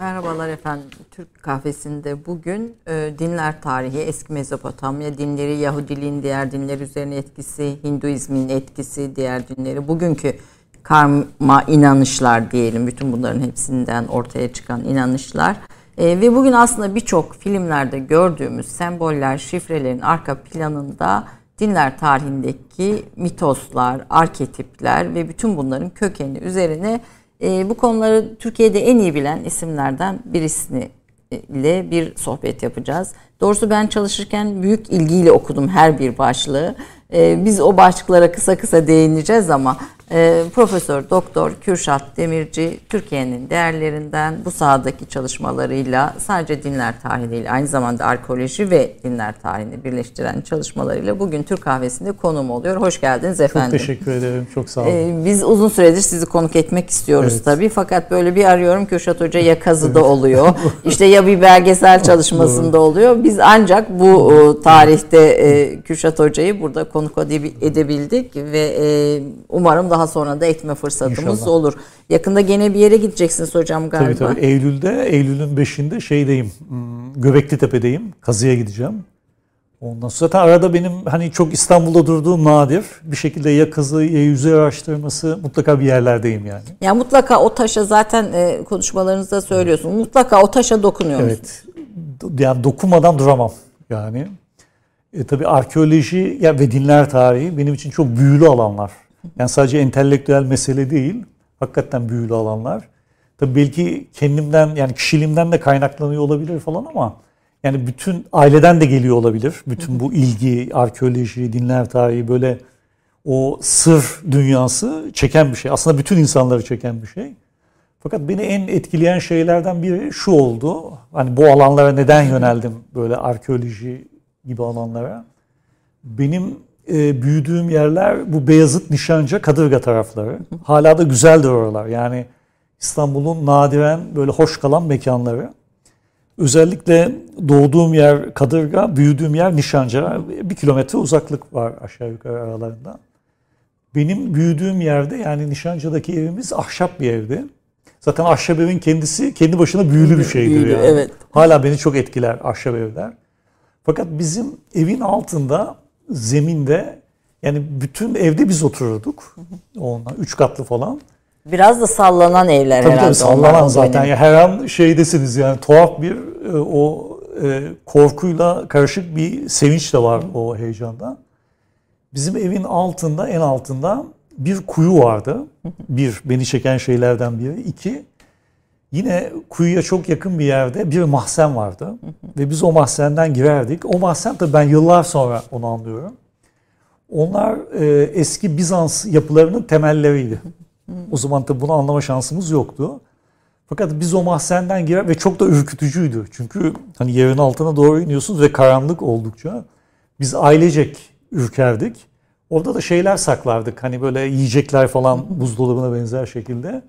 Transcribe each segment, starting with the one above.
Merhabalar efendim. Türk kahvesinde bugün e, dinler tarihi, eski Mezopotamya dinleri, Yahudiliğin diğer dinler üzerine etkisi, Hinduizmin etkisi, diğer dinleri, bugünkü karma inanışlar diyelim. Bütün bunların hepsinden ortaya çıkan inanışlar. E, ve bugün aslında birçok filmlerde gördüğümüz semboller, şifrelerin arka planında dinler tarihindeki mitoslar, arketipler ve bütün bunların kökeni üzerine e, bu konuları Türkiye'de en iyi bilen isimlerden birisini ile bir sohbet yapacağız. Doğrusu ben çalışırken büyük ilgiyle okudum her bir başlığı. E, biz o başlıklara kısa kısa değineceğiz ama e, Profesör Doktor Kürşat Demirci Türkiye'nin değerlerinden bu sahadaki çalışmalarıyla sadece dinler tarihi değil aynı zamanda arkeoloji ve dinler tarihini birleştiren çalışmalarıyla bugün Türk kahvesinde konuğum oluyor. Hoş geldiniz efendim. Çok teşekkür ederim. Çok sağ olun. Ee, biz uzun süredir sizi konuk etmek istiyoruz evet. tabii. Fakat böyle bir arıyorum Kürşat Hoca ya kazıda evet. oluyor. işte ya bir belgesel çalışmasında oluyor. Biz ancak bu e, tarihte e, Kürşat Hoca'yı burada konuk edebildik ve e, umarım daha sonra da etme fırsatımız İnşallah. olur. Yakında gene bir yere gideceksiniz hocam galiba. Tabii tabii. Eylül'de, Eylül'ün 5'inde şeydeyim. Hmm, Göbekli Tepe'deyim. Kazıya gideceğim. Ondan sonra zaten arada benim hani çok İstanbul'da durduğum nadir. Bir şekilde ya kazı ya yüzey araştırması mutlaka bir yerlerdeyim yani. Ya mutlaka o taşa zaten e, konuşmalarınızda söylüyorsunuz. Mutlaka o taşa dokunuyor Evet. Yani dokunmadan duramam yani. E, tabii arkeoloji ya ve dinler tarihi benim için çok büyülü alanlar. Yani sadece entelektüel mesele değil, hakikaten büyülü alanlar. Tabii belki kendimden yani kişiliğimden de kaynaklanıyor olabilir falan ama yani bütün aileden de geliyor olabilir. Bütün bu ilgi, arkeoloji, dinler tarihi böyle o sır dünyası çeken bir şey. Aslında bütün insanları çeken bir şey. Fakat beni en etkileyen şeylerden biri şu oldu. Hani bu alanlara neden yöneldim böyle arkeoloji gibi alanlara? Benim e, büyüdüğüm yerler bu Beyazıt, Nişancı, Kadırga tarafları. Hala da güzeldir oralar. Yani İstanbul'un nadiren böyle hoş kalan mekanları. Özellikle doğduğum yer Kadırga, büyüdüğüm yer Nişancı. Bir kilometre uzaklık var aşağı yukarı aralarında. Benim büyüdüğüm yerde yani Nişancı'daki evimiz ahşap bir evdi. Zaten ahşap evin kendisi kendi başına büyülü bir şeydir büyülü, yani. Evet. Hala beni çok etkiler ahşap evler. Fakat bizim evin altında zeminde yani bütün evde biz otururduk. Onunla üç katlı falan. Biraz da sallanan evler tabii herhalde. Tabii sallanan zaten. Ya her an şeydesiniz yani tuhaf bir e, o e, korkuyla karışık bir sevinç de var o heyecanda. Bizim evin altında en altında bir kuyu vardı. Bir beni çeken şeylerden biri. İki yine kuyuya çok yakın bir yerde bir mahzen vardı. Ve biz o mahzenden girerdik. O mahzen tabii ben yıllar sonra onu anlıyorum. Onlar e, eski Bizans yapılarının temelleriydi. O zaman tabii bunu anlama şansımız yoktu. Fakat biz o mahzenden girer ve çok da ürkütücüydü. Çünkü hani yerin altına doğru iniyorsunuz ve karanlık oldukça biz ailecek ürkerdik. Orada da şeyler saklardık. Hani böyle yiyecekler falan buzdolabına benzer şekilde.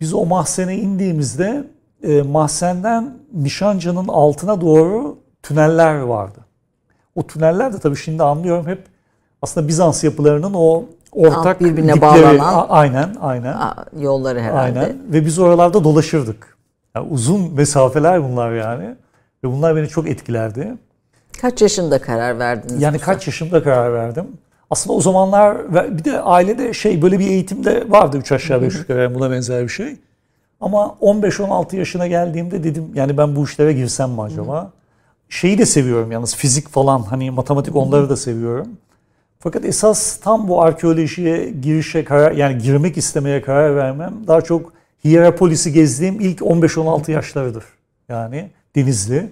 Biz o mahzene indiğimizde e, mahzenden nişancının altına doğru tüneller vardı. O tüneller de tabii şimdi anlıyorum hep aslında Bizans yapılarının o ortak birbirine dipleri, bağlanan aynen aynen yolları herhalde. Aynen ve biz oralarda dolaşırdık. Yani uzun mesafeler bunlar yani ve bunlar beni çok etkilerdi. Kaç yaşında karar verdiniz? Yani kaç yaşımda karar verdim? Aslında o zamanlar bir de ailede şey böyle bir eğitimde vardı 3 aşağı 5 yukarı buna benzer bir şey. Ama 15-16 yaşına geldiğimde dedim yani ben bu işlere girsem mi acaba? Şeyi de seviyorum yalnız fizik falan hani matematik onları da seviyorum. Fakat esas tam bu arkeolojiye girişe karar yani girmek istemeye karar vermem daha çok Hierapolis'i gezdiğim ilk 15-16 yaşlarıdır. Yani Denizli.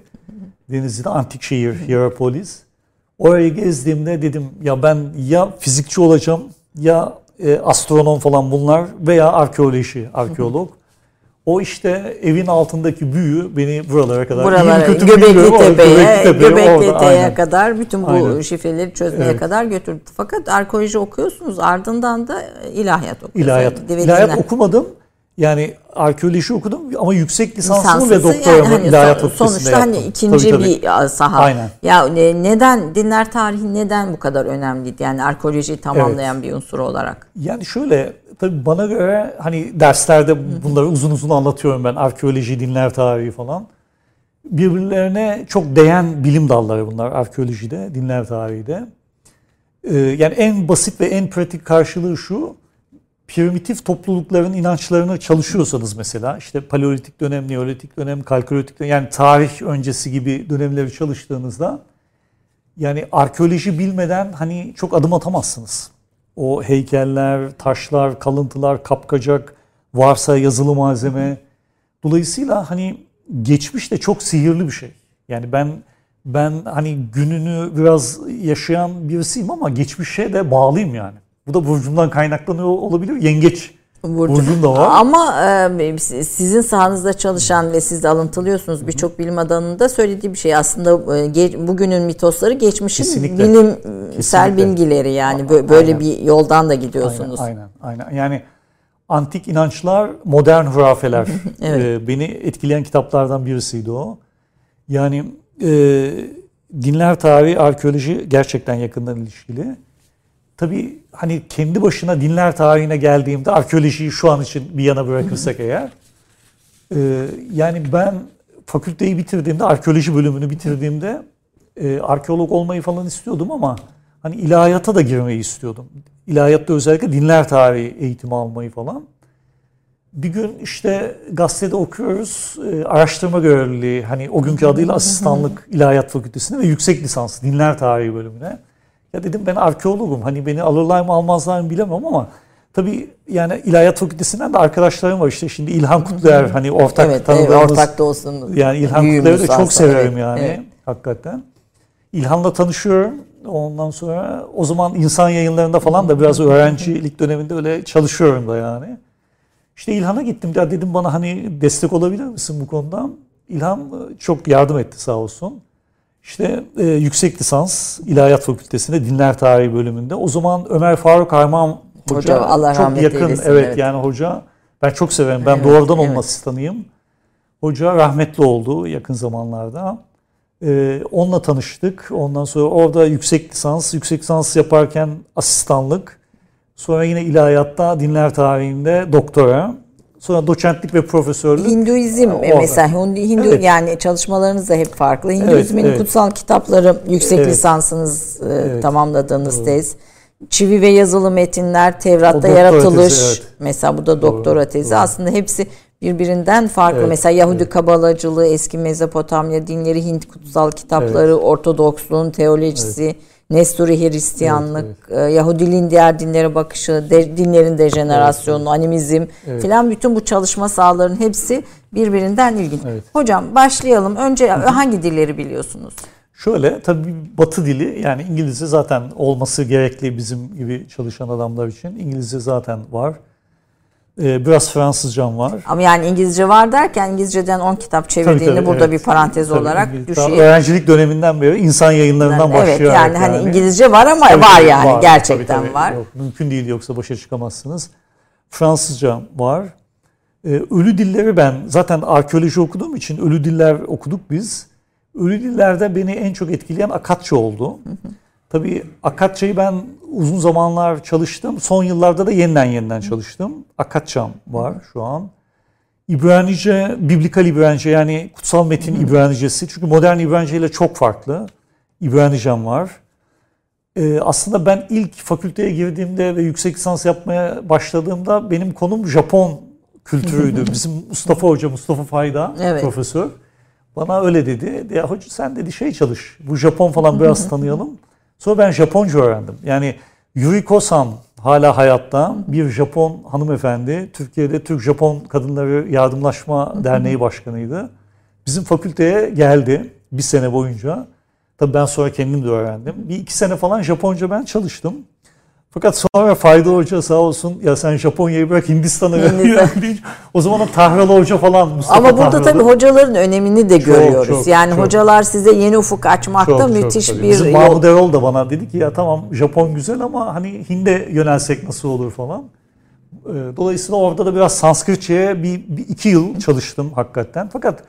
Denizli'de antik şehir Hierapolis. Orayı gezdiğimde dedim ya ben ya fizikçi olacağım ya e, astronom falan bunlar veya arkeoloji, arkeolog. O işte evin altındaki büyü beni buralara kadar Buralara, kötü Göbekli Tepe'ye, Göbekli Tepe'ye kadar bütün bu aynen. şifreleri çözmeye evet. kadar götürdü. Fakat arkeoloji okuyorsunuz ardından da ilahiyat okuyorsunuz. İlahiyat. İlahiyat okumadım. Yani arkeoloji okudum ama yüksek lisansımı ve doktoramı yani hani ilahiyat son, Sonuçta hani ikinci tabii, tabii. bir saha. Aynen. Ya neden dinler tarihi neden bu kadar önemliydi? Yani arkeolojiyi tamamlayan evet. bir unsur olarak. Yani şöyle tabii bana göre hani derslerde bunları uzun uzun anlatıyorum ben arkeoloji, dinler tarihi falan. Birbirlerine çok değen bilim dalları bunlar arkeolojide, dinler tarihide. Ee, yani en basit ve en pratik karşılığı şu primitif toplulukların inançlarını çalışıyorsanız mesela işte paleolitik dönem, neolitik dönem, kalkolitik dönem yani tarih öncesi gibi dönemleri çalıştığınızda yani arkeoloji bilmeden hani çok adım atamazsınız. O heykeller, taşlar, kalıntılar, kapkacak, varsa yazılı malzeme. Dolayısıyla hani geçmiş de çok sihirli bir şey. Yani ben ben hani gününü biraz yaşayan birisiyim ama geçmişe de bağlıyım yani. Bu da burcumdan kaynaklanıyor olabilir. Yengeç Burcu. burcum da var. Ama e, sizin sahanızda çalışan ve siz de alıntılıyorsunuz birçok bilim adamının söylediği bir şey. Aslında e, bugünün mitosları geçmişin Kesinlikle. bilimsel Kesinlikle. bilgileri yani böyle aynen. bir yoldan da gidiyorsunuz. Aynen, aynen. aynen. Yani antik inançlar, modern hurafeler. evet. e, beni etkileyen kitaplardan birisiydi o. Yani e, dinler tarihi, arkeoloji gerçekten yakından ilişkili. Tabii hani kendi başına dinler tarihine geldiğimde arkeolojiyi şu an için bir yana bırakırsak eğer e, yani ben fakülteyi bitirdiğimde arkeoloji bölümünü bitirdiğimde e, arkeolog olmayı falan istiyordum ama hani ilahiyata da girmeyi istiyordum. İlahiyatta özellikle dinler tarihi eğitimi almayı falan. Bir gün işte gazetede okuyoruz e, araştırma görevliliği hani o günkü adıyla asistanlık ilahiyat fakültesine ve yüksek lisans dinler tarihi bölümüne. Ya dedim ben arkeologum. Hani beni alırlar mı almazlar mı bilemem ama tabii yani ilahiyat fakültesinden de arkadaşlarım var işte şimdi İlhan Kutluer hani ortak evet, tanıdığımız. Evet, ortak da olsun. Yani İlhan Kutluer'i de çok severim evet, yani evet. hakikaten. İlhan'la tanışıyorum. Ondan sonra o zaman insan yayınlarında falan da biraz öğrencilik döneminde öyle çalışıyorum da yani. İşte İlhan'a gittim ya dedim bana hani destek olabilir misin bu konuda? İlhan çok yardım etti sağ olsun. İşte e, yüksek lisans İlahiyat Fakültesi'nde Dinler Tarihi bölümünde. O zaman Ömer Faruk Armağan Hoca, hoca Allah çok yakın. Eylesin, evet, evet yani hoca ben çok severim. Ben evet, doğrudan evet. olma asistanıyım. Hoca rahmetli oldu yakın zamanlarda. Ee, onunla tanıştık. Ondan sonra orada yüksek lisans, yüksek lisans yaparken asistanlık. Sonra yine ilahiyatta dinler tarihinde doktora. Sonra doçentlik ve profesörlük. Hinduizm orada. mesela Hindu evet. yani çalışmalarınız da hep farklı. Hinduizmin evet, evet. kutsal kitapları yüksek evet. lisansınız e, evet. tamamladığınız Doğru. tez. Çivi ve yazılı metinler, Tevrat'ta yaratılış. Tezi, evet. Mesela bu da doktora Doğru. tezi. Doğru. Aslında hepsi birbirinden farklı. Evet, Mesela Yahudi evet. kabalacılığı, eski Mezopotamya dinleri, Hint kutsal kitapları, evet. Ortodoksluğun teolojisi. Evet Nesturi Hristiyanlık, evet, evet. E, Yahudiliğin diğer dinlere bakışı, de, dinlerin dejenerasyonu, evet, animizm evet. filan bütün bu çalışma sahalarının hepsi birbirinden ilginç. Evet. Hocam başlayalım. Önce hangi dilleri biliyorsunuz? Şöyle tabii Batı dili yani İngilizce zaten olması gerekli bizim gibi çalışan adamlar için. İngilizce zaten var. Ee, biraz Fransızcam var. Ama yani İngilizce var derken İngilizceden 10 kitap çevirdiğini tabii, tabii, burada evet. bir parantez tabii, olarak düşüyor. Öğrencilik döneminden beri insan yayınlarından evet, başlıyor. Evet yani, yani hani İngilizce var ama tabii, var yani var, gerçekten tabii, tabii. var. Yok, mümkün değil yoksa başa çıkamazsınız. Fransızca var. Ee, ölü dilleri ben zaten arkeoloji okuduğum için ölü diller okuduk biz. Ölü dillerde beni en çok etkileyen Akatça oldu. Hı hı. Tabii Akatça'yı ben uzun zamanlar çalıştım. Son yıllarda da yeniden yeniden çalıştım. Akatçam var şu an. İbranice, biblikal İbranice yani kutsal metin İbranicesi. Çünkü modern İbranice ile çok farklı. İbranicem var. Ee, aslında ben ilk fakülteye girdiğimde ve yüksek lisans yapmaya başladığımda benim konum Japon kültürüydü. Bizim Mustafa Hoca, Mustafa Fayda evet. profesör. Bana öyle dedi. Ya hoca sen dedi şey çalış. Bu Japon falan biraz tanıyalım. Sonra ben Japonca öğrendim. Yani Yuriko San hala hayatta bir Japon hanımefendi. Türkiye'de Türk-Japon Kadınları Yardımlaşma Derneği Başkanıydı. Bizim fakülteye geldi bir sene boyunca. Tabii ben sonra kendim de öğrendim. Bir iki sene falan Japonca ben çalıştım. Fakat sonra Fayda Hoca sağ olsun ya sen Japonya'yı bırak Hindistan'a Hindistan. o zaman o Tahralı Hoca falan Mustafa Ama burada Tahralı. tabii hocaların önemini de görüyoruz. Çok, yani çok. hocalar size yeni ufuk açmakta çok, müthiş çok, bir Bizim yol. Mahmut Erol da bana dedi ki ya tamam Japon güzel ama hani Hind'e yönelsek nasıl olur falan. E, dolayısıyla orada da biraz Sanskritçe'ye bir, bir iki yıl çalıştım hakikaten. Fakat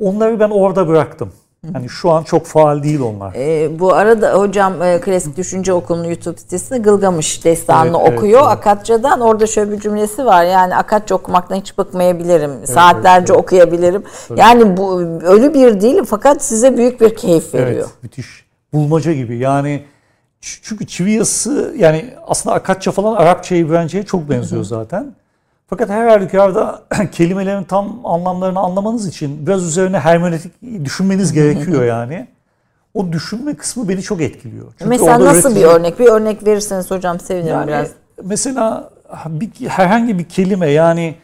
onları ben orada bıraktım. Yani şu an çok faal değil onlar. E, bu arada hocam e, Klasik Düşünce Okulu'nun YouTube sitesinde Gılgamış destanını Evet, evet, okuyor. evet. Akatça'dan orada şöyle bir cümlesi var. Yani Akatça okumaktan hiç bıkmayabilirim. Saatlerce evet. okuyabilirim. Yani bu ölü bir değil fakat size büyük bir keyif veriyor. Evet, müthiş. Bulmaca gibi. Yani çünkü çivi yazısı yani aslında Akatça falan Arapça, İbranice'ye çok benziyor zaten. Fakat her halükarda kelimelerin tam anlamlarını anlamanız için biraz üzerine hermeneutik düşünmeniz gerekiyor yani. O düşünme kısmı beni çok etkiliyor. Çünkü Mesela nasıl bir öğretilen- örnek? Bir örnek verirseniz hocam sevinirim Yani biraz. mesela bir, herhangi bir kelime yani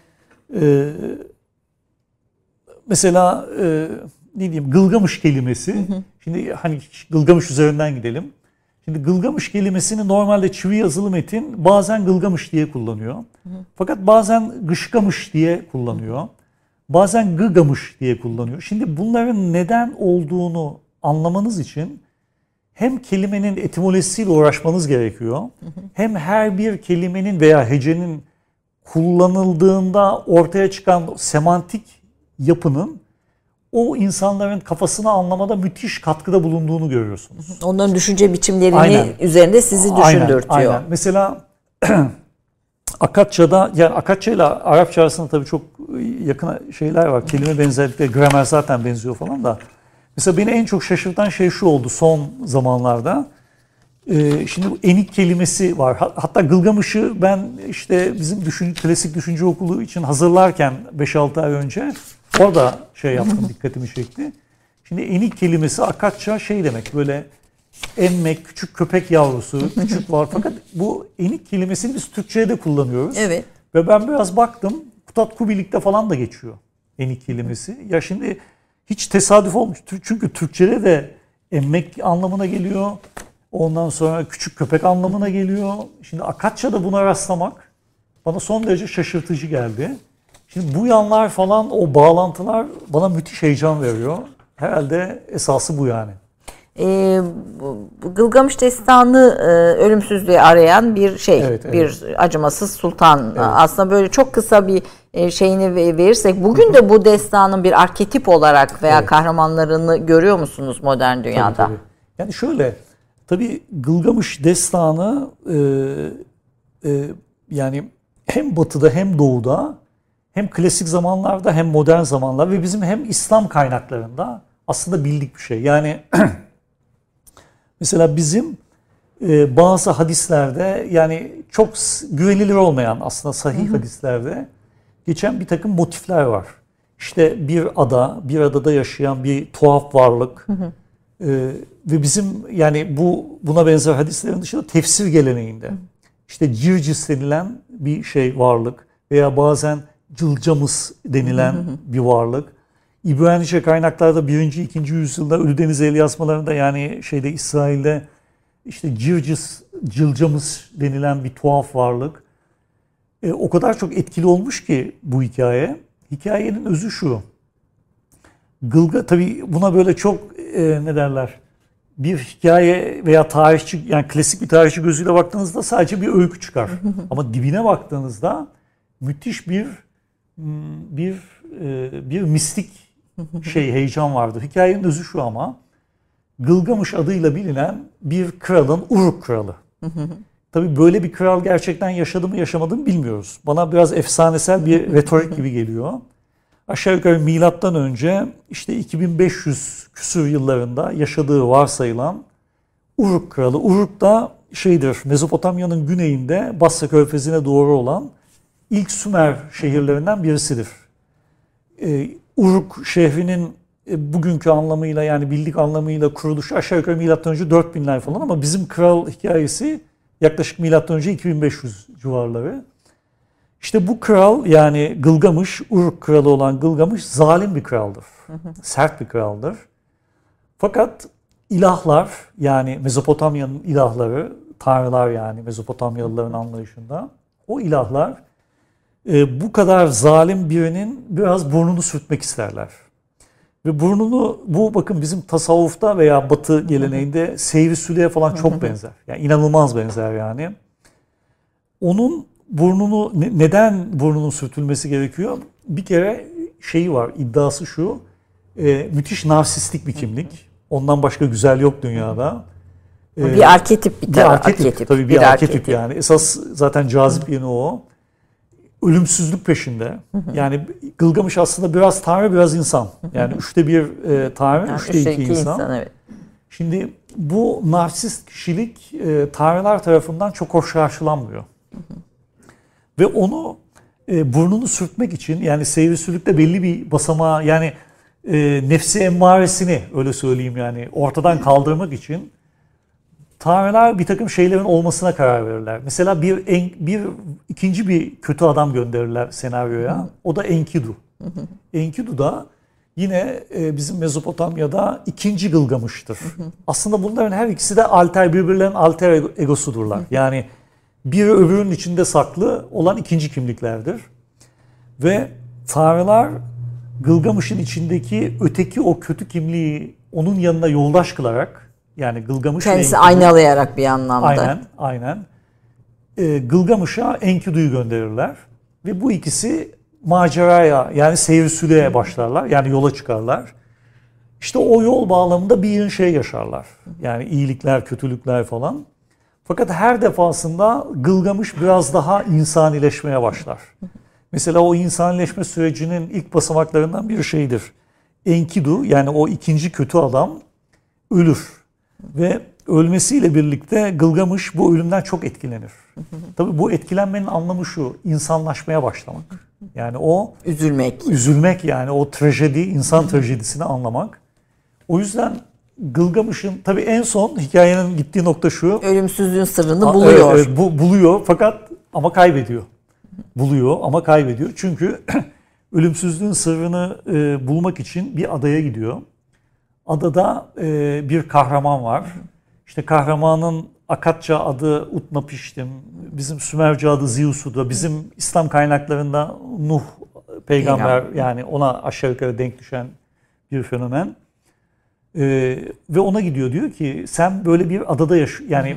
e, mesela e, ne diyeyim Gılgamış kelimesi. Şimdi hani Gılgamış üzerinden gidelim. Şimdi Gılgamış kelimesini normalde çivi yazılı metin bazen Gılgamış diye kullanıyor. Fakat bazen Gışgamış diye kullanıyor. Bazen Gıgamış diye kullanıyor. Şimdi bunların neden olduğunu anlamanız için hem kelimenin etimolojisiyle uğraşmanız gerekiyor. Hem her bir kelimenin veya hecenin kullanıldığında ortaya çıkan semantik yapının o insanların kafasını anlamada müthiş katkıda bulunduğunu görüyorsunuz. Onların düşünce biçimlerini Aynen. üzerinde sizi düşündürtüyor. Aynen, aynen. Mesela Akatça'da yani Akatça ile Arapça arasında tabii çok yakın şeyler var. Kelime benzerlikleri, gramer zaten benziyor falan da. Mesela beni en çok şaşırtan şey şu oldu son zamanlarda. Ee, şimdi bu enik kelimesi var. Ha- Hatta Gılgamış'ı ben işte bizim düşün, klasik düşünce okulu için hazırlarken 5-6 ay önce orada şey yaptım dikkatimi çekti. Şimdi enik kelimesi Akatça şey demek böyle emmek, küçük köpek yavrusu, küçük var. Fakat bu enik kelimesini biz Türkçe'ye de kullanıyoruz. Evet. Ve ben biraz baktım Kutat Kubilik'te falan da geçiyor enik kelimesi. Ya şimdi hiç tesadüf olmuş. Çünkü Türkçe'de de emmek anlamına geliyor. Ondan sonra küçük köpek anlamına geliyor. Şimdi Akatça'da buna rastlamak bana son derece şaşırtıcı geldi. Şimdi bu yanlar falan o bağlantılar bana müthiş heyecan veriyor. Herhalde esası bu yani. Ee, Gılgamış Destanı e, ölümsüzlüğü arayan bir şey, Evet, evet. bir acımasız sultan. Aslında böyle çok kısa bir e, şeyini ve- verirsek, bugün de bu destanın bir arketip olarak veya Evet. kahramanlarını görüyor musunuz modern dünyada? Tabii, tabii. Yani şöyle, tabii Gılgamış destanı e, e, yani hem batıda hem doğuda hem klasik zamanlarda hem modern zamanlar ve bizim hem İslam kaynaklarında aslında bildik bir şey. Yani mesela bizim e, bazı hadislerde yani çok güvenilir olmayan aslında sahih hadislerde geçen bir takım motifler var. İşte bir ada, bir adada yaşayan bir tuhaf varlık e, ve bizim yani bu buna benzer hadislerin dışında tefsir geleneğinde işte circis denilen bir şey varlık veya bazen cılcamız denilen bir varlık. İbranice kaynaklarda 1. 2. yüzyılda Ölüdeniz el yazmalarında yani şeyde İsrail'de işte circis, cılcamız denilen bir tuhaf varlık. E, o kadar çok etkili olmuş ki bu hikaye. Hikayenin özü şu. Gılga tabii buna böyle çok e, ne derler bir hikaye veya tarihçi yani klasik bir tarihçi gözüyle baktığınızda sadece bir öykü çıkar. Ama dibine baktığınızda müthiş bir bir e, bir mistik şey heyecan vardır. Hikayenin özü şu ama Gılgamış adıyla bilinen bir kralın Uruk kralı. Tabii böyle bir kral gerçekten yaşadı mı yaşamadı mı bilmiyoruz. Bana biraz efsanesel bir retorik gibi geliyor. Aşağı yukarı milattan önce işte 2500 küsur yıllarında yaşadığı varsayılan Uruk kralı. Uruk da şeydir Mezopotamya'nın güneyinde Basra Körfezi'ne doğru olan ilk Sümer şehirlerinden birisidir. Ee, Uruk şehrinin e, bugünkü anlamıyla yani bildik anlamıyla kuruluşu aşağı yukarı milattan önce 4000'ler falan ama bizim kral hikayesi yaklaşık milattan önce 2500 civarları. İşte bu kral yani Gılgamış, Uruk kralı olan Gılgamış zalim bir kraldır. Sert bir kraldır. Fakat ilahlar yani Mezopotamya'nın ilahları, tanrılar yani Mezopotamyalıların anlayışında o ilahlar e, bu kadar zalim birinin biraz burnunu sürtmek isterler. Ve burnunu bu bakın bizim tasavvufta veya batı geleneğinde seyri süleye falan çok benzer. Yani inanılmaz benzer yani. Onun burnunu neden burnunun sürtülmesi gerekiyor? Bir kere şeyi var, iddiası şu. E, müthiş narsistik bir kimlik. Ondan başka güzel yok dünyada. E, bir arketip bir, bir arketip, arketip. Tabii bir, bir arketip, arketip yani. Esas zaten cazip yanı o. Ölümsüzlük peşinde. Yani Gılgamış aslında biraz tanrı biraz insan. Yani üçte bir e, tanrı, yani üçte, üçte iki, iki insan. insan evet. Şimdi bu narsist kişilik e, tanrılar tarafından çok hoş karşılanmıyor. Ve onu e, burnunu sürtmek için yani seyrisülükte belli bir basamağa yani e, nefsi emmaresini öyle söyleyeyim yani ortadan kaldırmak için tanrılar bir takım şeylerin olmasına karar verirler. Mesela bir en, bir ikinci bir kötü adam gönderirler senaryoya. O da Enkidu. Enkidu da yine e, bizim Mezopotamya'da ikinci Gılgamış'tır. Aslında bunların her ikisi de alter birbirlerinin alter egosudurlar. Yani bir öbürünün içinde saklı olan ikinci kimliklerdir. Ve tanrılar Gılgamış'ın içindeki öteki o kötü kimliği onun yanına yoldaş kılarak yani Gılgamış Kendisi aynalayarak bir anlamda. Aynen, aynen. E, Gılgamış'a Enkidu'yu gönderirler. Ve bu ikisi maceraya yani seyir başlarlar. Yani yola çıkarlar. İşte o yol bağlamında bir şey yaşarlar. Yani iyilikler, kötülükler falan. Fakat her defasında Gılgamış biraz daha insanileşmeye başlar. Mesela o insanileşme sürecinin ilk basamaklarından bir şeydir. Enkidu yani o ikinci kötü adam ölür. Ve ölmesiyle birlikte Gılgamış bu ölümden çok etkilenir. Tabii bu etkilenmenin anlamı şu, insanlaşmaya başlamak. Yani o üzülmek. Üzülmek yani o trajedi, insan trajedisini anlamak. O yüzden Gılgamış'ın tabii en son hikayenin gittiği nokta şu. Ölümsüzlüğün sırrını buluyor. Evet, evet, bu, buluyor fakat ama kaybediyor. Buluyor ama kaybediyor. Çünkü ölümsüzlüğün sırrını e, bulmak için bir adaya gidiyor. Adada e, bir kahraman var. İşte kahramanın Akatça adı Utnapiştim, bizim Sümerce adı Ziusu'da, bizim İslam kaynaklarında Nuh peygamber yani ona aşağı yukarı denk düşen bir fenomen. Ee, ve ona gidiyor diyor ki sen böyle bir adada yaş yani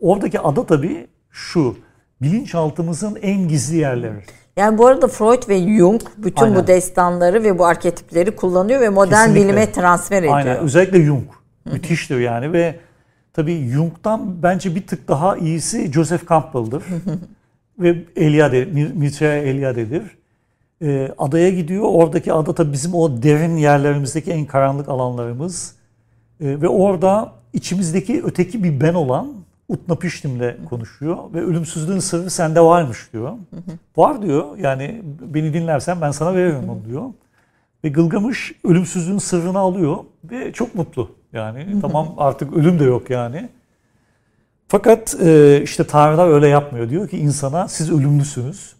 oradaki ada tabii şu bilinçaltımızın en gizli yerleri. Yani bu arada Freud ve Jung bütün Aynen. bu destanları ve bu arketipleri kullanıyor ve modern Kesinlikle. bilime transfer ediyor. Aynen özellikle Jung müthiştir yani ve tabii Jung'dan bence bir tık daha iyisi Joseph Campbell'dır. ve Eliade, Mircea Eliade'dir e, adaya gidiyor. Oradaki ada tabii bizim o derin yerlerimizdeki en karanlık alanlarımız. E, ve orada içimizdeki öteki bir ben olan Utnapiştim'le konuşuyor ve ölümsüzlüğün sırrı sende varmış diyor. Var diyor yani beni dinlersen ben sana veririm onu diyor. Ve Gılgamış ölümsüzlüğün sırrını alıyor ve çok mutlu. Yani tamam artık ölüm de yok yani. Fakat e, işte Tanrılar öyle yapmıyor. Diyor ki insana siz ölümlüsünüz.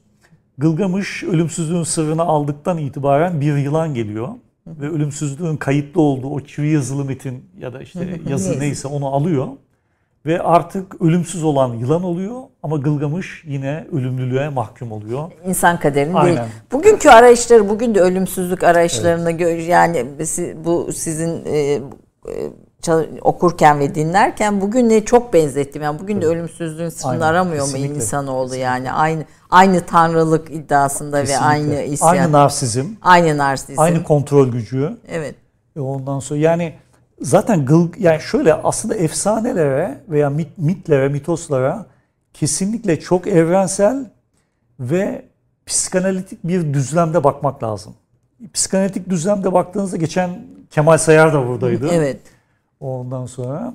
Gılgamış ölümsüzlüğün sırrını aldıktan itibaren bir yılan geliyor. Ve ölümsüzlüğün kayıtlı olduğu o çivi yazılı metin ya da işte yazı neyse onu alıyor. Ve artık ölümsüz olan yılan oluyor ama Gılgamış yine ölümlülüğe mahkum oluyor. İnsan kaderinin Aynen. değil. Bugünkü arayışları, bugün de ölümsüzlük arayışlarını evet. yani bu sizin e, e, okurken ve dinlerken bugün ne çok benzettim. Yani bugün de ölümsüzlüğün sınırını aramıyor mu insanoğlu kesinlikle. yani aynı aynı tanrılık iddiasında kesinlikle. ve aynı isyan. Aynı narsizm. Aynı narsizm. Aynı kontrol gücü. Evet. Ve ondan sonra yani zaten gıl yani şöyle aslında efsanelere veya mit, mitlere, mitoslara kesinlikle çok evrensel ve psikanalitik bir düzlemde bakmak lazım. Psikanalitik düzlemde baktığınızda geçen Kemal Sayar da buradaydı. Evet. Ondan sonra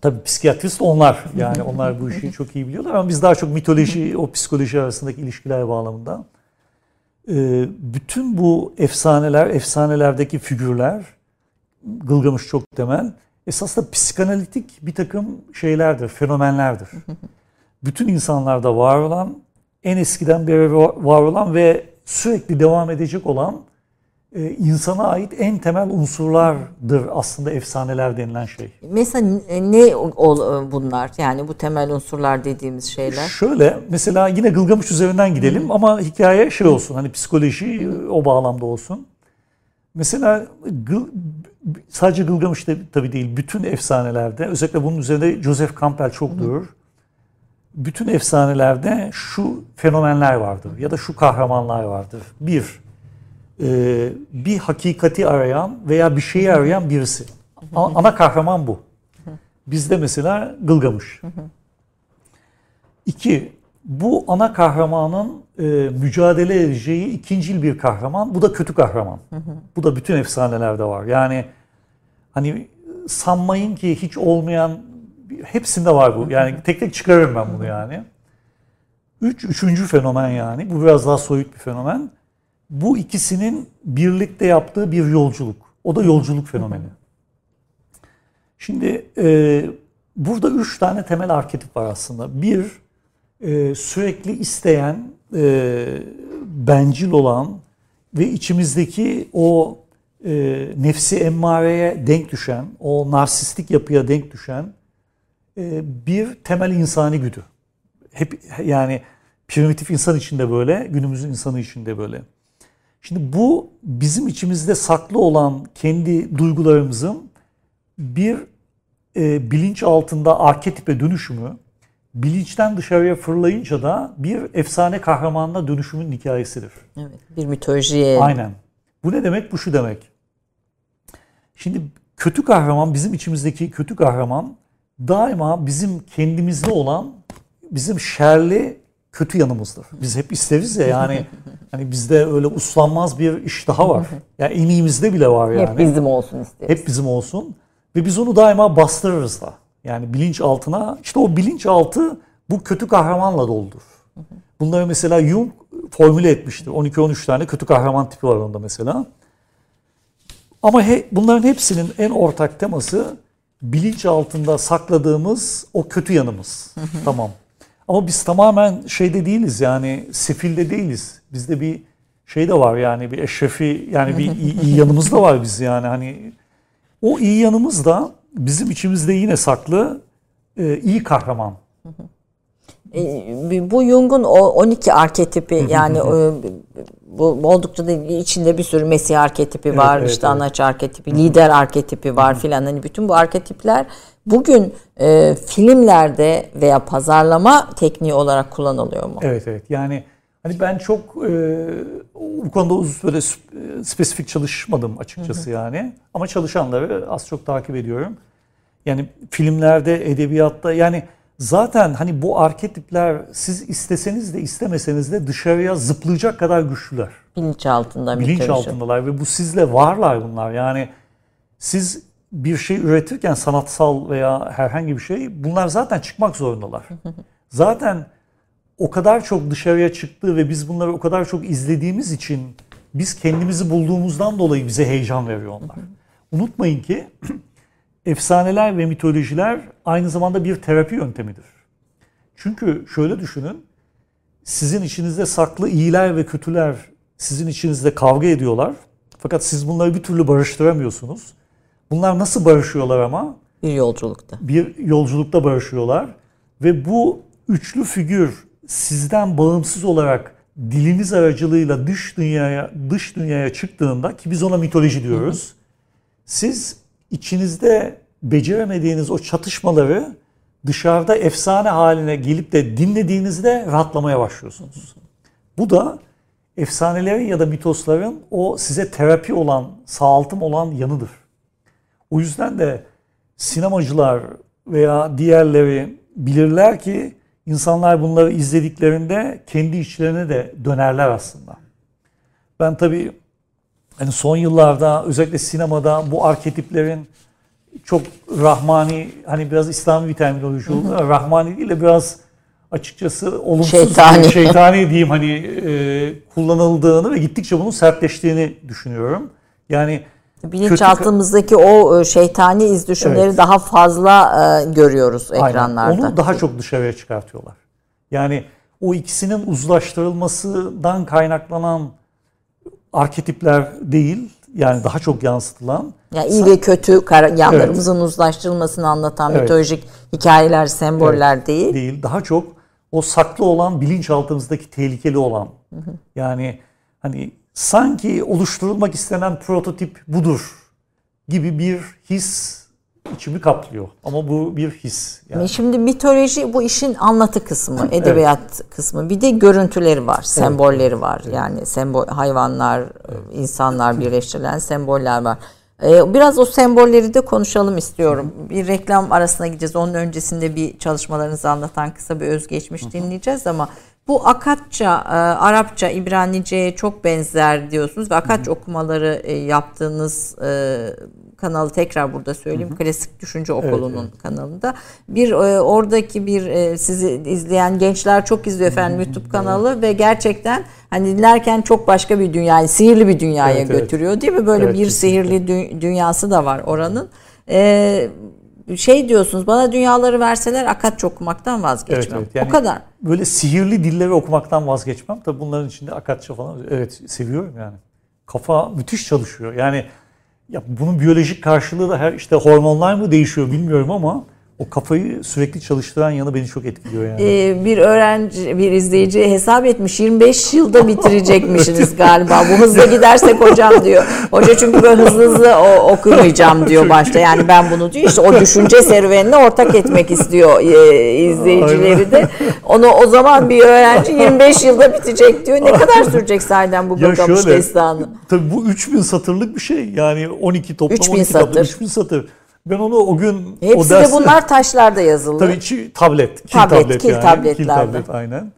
tabii psikiyatrist onlar. Yani onlar bu işi çok iyi biliyorlar ama biz daha çok mitoloji, o psikoloji arasındaki ilişkiler bağlamında. Ee, bütün bu efsaneler, efsanelerdeki figürler, Gılgamış çok temel, esasında psikanalitik bir takım şeylerdir, fenomenlerdir. Bütün insanlarda var olan, en eskiden beri var olan ve sürekli devam edecek olan e, insana ait en temel unsurlardır aslında efsaneler denilen şey. Mesela ne bunlar? Yani bu temel unsurlar dediğimiz şeyler. Şöyle mesela yine Gılgamış üzerinden gidelim ama hikaye şey olsun hani psikoloji o bağlamda olsun. Mesela sadece Gılgamış'ta tabii değil bütün efsanelerde özellikle bunun üzerinde Joseph Campbell çok durur. bütün efsanelerde şu fenomenler vardır ya da şu kahramanlar vardır. Bir, e, bir hakikati arayan veya bir şeyi arayan birisi. Ana kahraman bu. Bizde mesela Gılgamış. İki, bu ana kahramanın e, mücadele edeceği ikincil bir kahraman. Bu da kötü kahraman. Bu da bütün efsanelerde var. Yani hani sanmayın ki hiç olmayan hepsinde var bu. Yani tek tek çıkarırım ben bunu yani. Üç, üçüncü fenomen yani. Bu biraz daha soyut bir fenomen. Bu ikisinin birlikte yaptığı bir yolculuk. O da yolculuk fenomeni. Şimdi e, burada üç tane temel arketip var aslında. Bir, e, sürekli isteyen, e, bencil olan ve içimizdeki o e, nefsi emmareye denk düşen, o narsistik yapıya denk düşen e, bir temel insani güdü. Hep yani primitif insan içinde böyle, günümüzün insanı içinde böyle. Şimdi bu bizim içimizde saklı olan kendi duygularımızın bir e, bilinç altında arketipe dönüşümü, bilinçten dışarıya fırlayınca da bir efsane kahramanına dönüşümün hikayesidir. Evet, bir mitolojiye. Aynen. Bu ne demek? Bu şu demek. Şimdi kötü kahraman, bizim içimizdeki kötü kahraman daima bizim kendimizde olan bizim şerli kötü yanımızdır. Biz hep isteriz ya yani hani bizde öyle uslanmaz bir iş daha var. Yani en iyimizde bile var yani. Hep bizim olsun isteriz. Hep bizim olsun. Ve biz onu daima bastırırız da. Yani bilinç altına işte o bilinç altı bu kötü kahramanla doludur. Bunları mesela Jung formüle etmiştir. 12-13 tane kötü kahraman tipi var onda mesela. Ama he, bunların hepsinin en ortak teması bilinç altında sakladığımız o kötü yanımız. tamam. Ama biz tamamen şeyde değiliz yani sefilde değiliz. Bizde bir şey de var yani bir eşrefi yani bir iyi, iyi yanımız da var biz yani hani o iyi yanımız da bizim içimizde yine saklı e, iyi kahraman. E, bu Jung'un o 12 arketipi yani e, bu oldukça da içinde bir sürü Mesih arketipi var, evet, evet, işte evet. anaç arketipi, lider arketipi var filan. Hani bütün bu arketipler bugün e, filmlerde veya pazarlama tekniği olarak kullanılıyor mu? Evet evet. Yani hani ben çok e, bu konuda uzun süre spesifik çalışmadım açıkçası hı hı. yani. Ama çalışanları az çok takip ediyorum. Yani filmlerde, edebiyatta yani zaten hani bu arketipler siz isteseniz de istemeseniz de dışarıya zıplayacak kadar güçlüler. Bilinç altında. Bilinç altındalar ve bu sizle varlar bunlar. Yani siz bir şey üretirken sanatsal veya herhangi bir şey bunlar zaten çıkmak zorundalar. zaten o kadar çok dışarıya çıktı ve biz bunları o kadar çok izlediğimiz için biz kendimizi bulduğumuzdan dolayı bize heyecan veriyor onlar. Unutmayın ki efsaneler ve mitolojiler aynı zamanda bir terapi yöntemidir. Çünkü şöyle düşünün, sizin içinizde saklı iyiler ve kötüler sizin içinizde kavga ediyorlar. Fakat siz bunları bir türlü barıştıramıyorsunuz. Bunlar nasıl barışıyorlar ama? Bir yolculukta. Bir yolculukta barışıyorlar. Ve bu üçlü figür sizden bağımsız olarak diliniz aracılığıyla dış dünyaya dış dünyaya çıktığında ki biz ona mitoloji diyoruz. Siz içinizde beceremediğiniz o çatışmaları dışarıda efsane haline gelip de dinlediğinizde rahatlamaya başlıyorsunuz. Bu da efsanelerin ya da mitosların o size terapi olan, sağaltım olan yanıdır. O yüzden de sinemacılar veya diğerleri bilirler ki insanlar bunları izlediklerinde kendi içlerine de dönerler aslında. Ben tabii hani son yıllarda özellikle sinemada bu arketiplerin çok rahmani hani biraz İslami bir terminoloji oldu. rahmani değil de biraz açıkçası olumsuz şeytani, şeytani diyeyim hani e, kullanıldığını ve gittikçe bunun sertleştiğini düşünüyorum. Yani bilinçaltımızdaki o e, şeytani iz düşümleri evet. daha fazla e, görüyoruz ekranlarda. Aynen. Onu daha çok dışarıya çıkartıyorlar. Yani o ikisinin uzlaştırılmasından kaynaklanan arketipler değil, yani daha çok yansıtılan. Yani iyi ve kötü yanlarımızın evet. uzlaştırılmasını anlatan evet. mitolojik hikayeler, semboller evet. değil. Değil. Daha çok o saklı olan bilinçaltımızdaki tehlikeli olan. Hı hı. Yani hani sanki oluşturulmak istenen prototip budur gibi bir his içimi kaplıyor. Ama bu bir his. Yani. Şimdi mitoloji bu işin anlatı kısmı, edebiyat evet. kısmı. Bir de görüntüleri var, sembolleri var. Yani sembol hayvanlar, insanlar birleştirilen semboller var. Ee, biraz o sembolleri de konuşalım istiyorum. Bir reklam arasına gideceğiz. Onun öncesinde bir çalışmalarınızı anlatan kısa bir özgeçmiş dinleyeceğiz ama bu Akatça, e, Arapça, İbranice'ye çok benzer diyorsunuz ve Akatça okumaları e, yaptığınız e, kanalı tekrar burada söyleyeyim. Hı hı. Klasik Düşünce Okulu'nun evet, evet. kanalında. Bir oradaki bir sizi izleyen gençler çok izliyor efendim YouTube kanalı evet. ve gerçekten hani dinlerken çok başka bir dünyayı, sihirli bir dünyaya evet, götürüyor evet. değil mi? Böyle evet, bir kesinlikle. sihirli dü- dünyası da var oranın. E, şey diyorsunuz bana dünyaları verseler Akatça okumaktan vazgeçmem. Evet, evet. Yani o kadar. Böyle sihirli dilleri okumaktan vazgeçmem. Tabii bunların içinde Akatça falan evet seviyorum yani. Kafa müthiş çalışıyor. Yani ya bunun biyolojik karşılığı da her işte hormonlar mı değişiyor bilmiyorum ama o kafayı sürekli çalıştıran yanı beni çok etkiliyor yani. Ee, bir öğrenci, bir izleyici hesap etmiş 25 yılda bitirecekmişsiniz galiba. Bu hızla gidersek hocam diyor. Hoca çünkü böyle hızlı hızlı o, okumayacağım diyor başta. Yani ben bunu diyor işte o düşünce serüvenine ortak etmek istiyor e, izleyicileri de. Onu o zaman bir öğrenci 25 yılda bitecek diyor. Ne kadar sürecek sahiden bu Gılgamış destanı? Tabii bu 3000 satırlık bir şey. Yani 12 toplam 3000 12 satır. 3000 satır. Ben onu o gün Hepsi o dersi, de bunlar taşlarda yazılı. Tabii ki tablet. Kil tablet, tablet kil yani. Kil tablet aynen.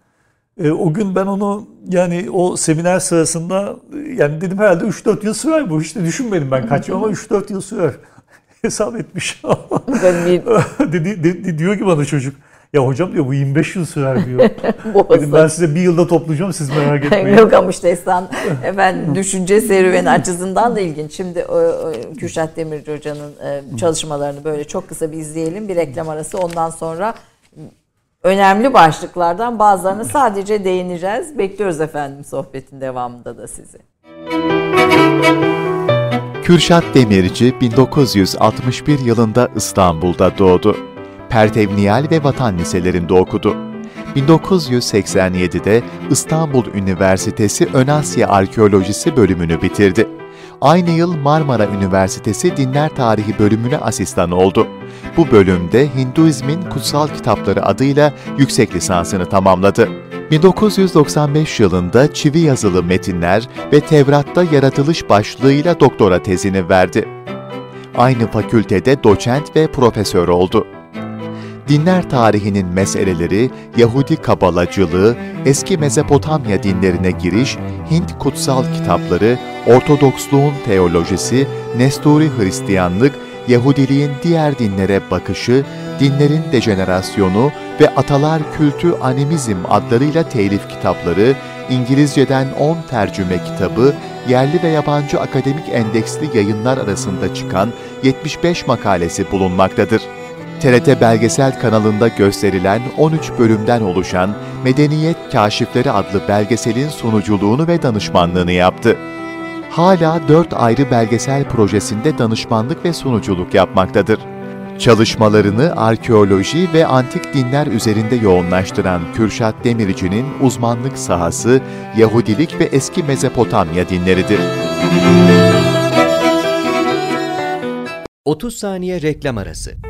E, o gün ben onu yani o seminer sırasında yani dedim herhalde 3-4 yıl sürer bu. İşte düşünmedim ben kaç ama 3-4 yıl sürer. Hesap etmiş. dedi, dedi, diyor ki bana çocuk ya hocam diyor bu 25 yıl sürer diyor. Dedim ben size bir yılda toplayacağım siz merak etmeyin. Gılgamış Destan efendim düşünce serüveni açısından da ilginç. Şimdi o, o, Kürşat Demirci Hoca'nın e, çalışmalarını böyle çok kısa bir izleyelim. Bir reklam arası ondan sonra önemli başlıklardan bazılarını sadece değineceğiz. Bekliyoruz efendim sohbetin devamında da sizi. Kürşat Demirci 1961 yılında İstanbul'da doğdu. Pertevniyal ve Vatan Liselerinde okudu. 1987'de İstanbul Üniversitesi Ön Asya Arkeolojisi bölümünü bitirdi. Aynı yıl Marmara Üniversitesi Dinler Tarihi bölümüne asistan oldu. Bu bölümde Hinduizmin Kutsal Kitapları adıyla yüksek lisansını tamamladı. 1995 yılında çivi yazılı metinler ve Tevrat'ta yaratılış başlığıyla doktora tezini verdi. Aynı fakültede doçent ve profesör oldu dinler tarihinin meseleleri, Yahudi kabalacılığı, eski Mezopotamya dinlerine giriş, Hint kutsal kitapları, Ortodoksluğun teolojisi, Nesturi Hristiyanlık, Yahudiliğin diğer dinlere bakışı, dinlerin dejenerasyonu ve atalar kültü animizm adlarıyla telif kitapları, İngilizceden 10 tercüme kitabı, yerli ve yabancı akademik endeksli yayınlar arasında çıkan 75 makalesi bulunmaktadır. TRT Belgesel kanalında gösterilen 13 bölümden oluşan Medeniyet Kaşifleri adlı belgeselin sunuculuğunu ve danışmanlığını yaptı. Hala 4 ayrı belgesel projesinde danışmanlık ve sunuculuk yapmaktadır. Çalışmalarını arkeoloji ve antik dinler üzerinde yoğunlaştıran Kürşat Demirci'nin uzmanlık sahası Yahudilik ve eski Mezopotamya dinleridir. 30 saniye reklam arası.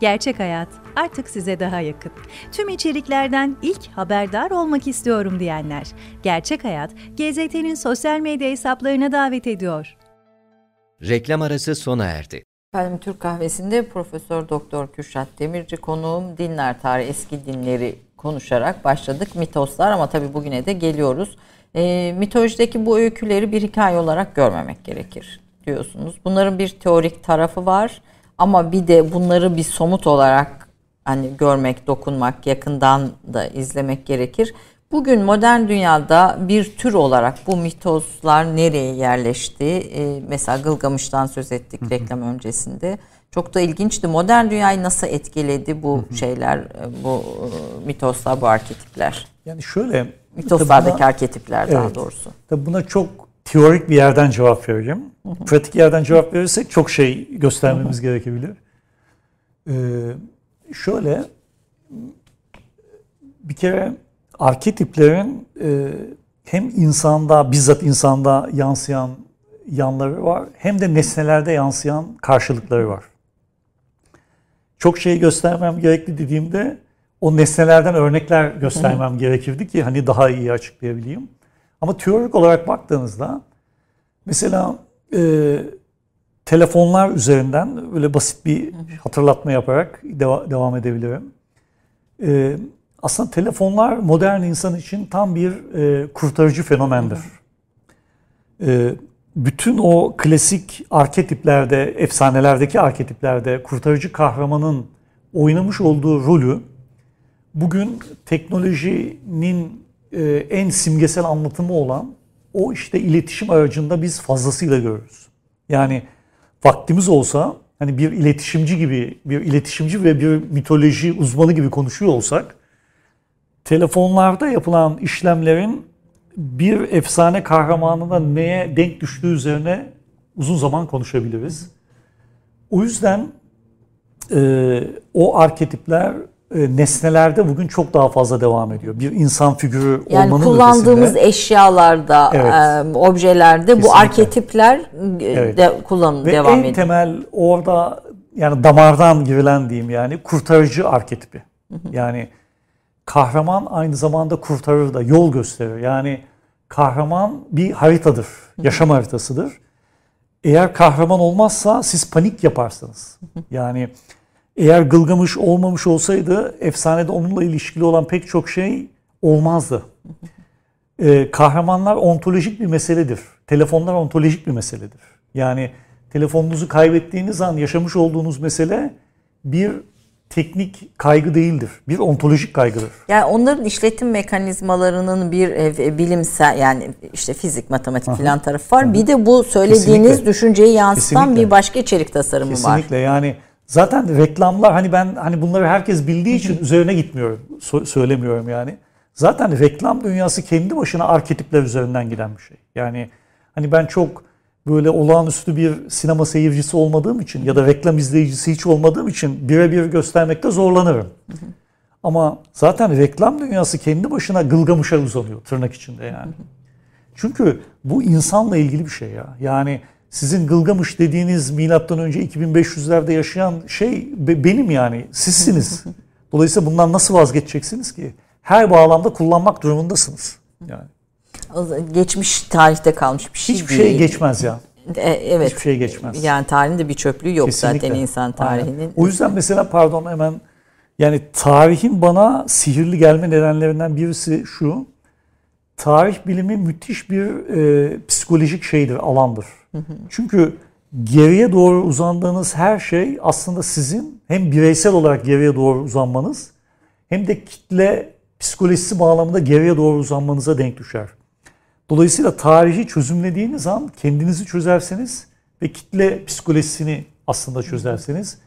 Gerçek Hayat artık size daha yakın. Tüm içeriklerden ilk haberdar olmak istiyorum diyenler. Gerçek Hayat, GZT'nin sosyal medya hesaplarına davet ediyor. Reklam arası sona erdi. Efendim Türk Kahvesi'nde Profesör Doktor Kürşat Demirci konuğum dinler tarihi eski dinleri konuşarak başladık. Mitoslar ama tabii bugüne de geliyoruz. E, mitolojideki bu öyküleri bir hikaye olarak görmemek gerekir diyorsunuz. Bunların bir teorik tarafı var ama bir de bunları bir somut olarak hani görmek, dokunmak, yakından da izlemek gerekir. Bugün modern dünyada bir tür olarak bu mitoslar nereye yerleşti? Ee, mesela Gılgamış'tan söz ettik reklam öncesinde. Çok da ilginçti. Modern dünyayı nasıl etkiledi bu şeyler, bu e, mitoslar, bu arketipler? Yani şöyle Mitoslardaki buna- arketipler daha Evet. doğrusu. Tabii buna çok teorik bir yerden cevap vereceğim. Pratik yerden cevap verirsek çok şey göstermemiz gerekebilir. Ee, şöyle bir kere arketiplerin e, hem insanda bizzat insanda yansıyan yanları var hem de nesnelerde yansıyan karşılıkları var. Çok şey göstermem gerekli dediğimde o nesnelerden örnekler göstermem gerekirdi ki hani daha iyi açıklayabileyim. Ama teorik olarak baktığınızda mesela e, telefonlar üzerinden böyle basit bir hatırlatma yaparak deva- devam edebilirim. E, aslında telefonlar modern insan için tam bir e, kurtarıcı fenomendir. E, bütün o klasik arketiplerde, efsanelerdeki arketiplerde kurtarıcı kahramanın oynamış olduğu rolü bugün teknolojinin e, en simgesel anlatımı olan o işte iletişim aracında biz fazlasıyla görürüz. Yani vaktimiz olsa hani bir iletişimci gibi, bir iletişimci ve bir mitoloji uzmanı gibi konuşuyor olsak telefonlarda yapılan işlemlerin bir efsane kahramanına neye denk düştüğü üzerine uzun zaman konuşabiliriz. O yüzden e, o arketipler nesnelerde bugün çok daha fazla devam ediyor. Bir insan figürü Yani olmanın kullandığımız ötesinde eşyalarda, Evet. e, objelerde bu Kesinlikle. arketipler e, Evet. de kullanım ve devam en ediyor. temel orada yani damardan girilen diyeyim yani kurtarıcı arketipi. Yani kahraman aynı zamanda kurtarır da yol gösterir. Yani kahraman bir haritadır, yaşam haritasıdır. Eğer kahraman olmazsa siz panik yaparsınız. Yani eğer Gılgamış olmamış olsaydı efsanede onunla ilişkili olan pek çok şey olmazdı. Ee, kahramanlar ontolojik bir meseledir. Telefonlar ontolojik bir meseledir. Yani telefonunuzu kaybettiğiniz an yaşamış olduğunuz mesele bir teknik kaygı değildir. Bir ontolojik kaygıdır. Yani onların işletim mekanizmalarının bir e, bilimsel yani işte fizik, matematik filan tarafı var. Bir de bu söylediğiniz Kesinlikle. düşünceyi yansıtan Kesinlikle. bir başka içerik tasarımı var. Kesinlikle yani zaten reklamlar hani ben hani bunları herkes bildiği için üzerine gitmiyorum. so- söylemiyorum yani. Zaten reklam dünyası kendi başına arketipler üzerinden giden bir şey. Yani hani ben çok böyle olağanüstü bir sinema seyircisi olmadığım için ya da reklam izleyicisi hiç olmadığım için birebir göstermekte zorlanırım. Ama zaten reklam dünyası kendi başına Gılgamış'a uzanıyor tırnak içinde yani. Çünkü bu insanla ilgili bir şey ya. Yani sizin Gılgamış dediğiniz milattan önce 2500'lerde yaşayan şey be- benim yani. Sizsiniz. Dolayısıyla bundan nasıl vazgeçeceksiniz ki? Her bağlamda kullanmak durumundasınız. Yani Geçmiş tarihte kalmış bir şey hiçbir değil. şey geçmez ya. E, evet. Hiçbir şey geçmez. Yani tarihin de bir çöplüğü yok zaten Kesinlikle. insan Aynen. tarihinin. O yüzden mesela pardon hemen yani tarihin bana sihirli gelme nedenlerinden birisi şu. Tarih bilimi müthiş bir e, psikolojik şeydir, alandır. Çünkü geriye doğru uzandığınız her şey aslında sizin hem bireysel olarak geriye doğru uzanmanız hem de kitle psikolojisi bağlamında geriye doğru uzanmanıza denk düşer. Dolayısıyla tarihi çözümlediğiniz an kendinizi çözerseniz ve kitle psikolojisini aslında çözerseniz.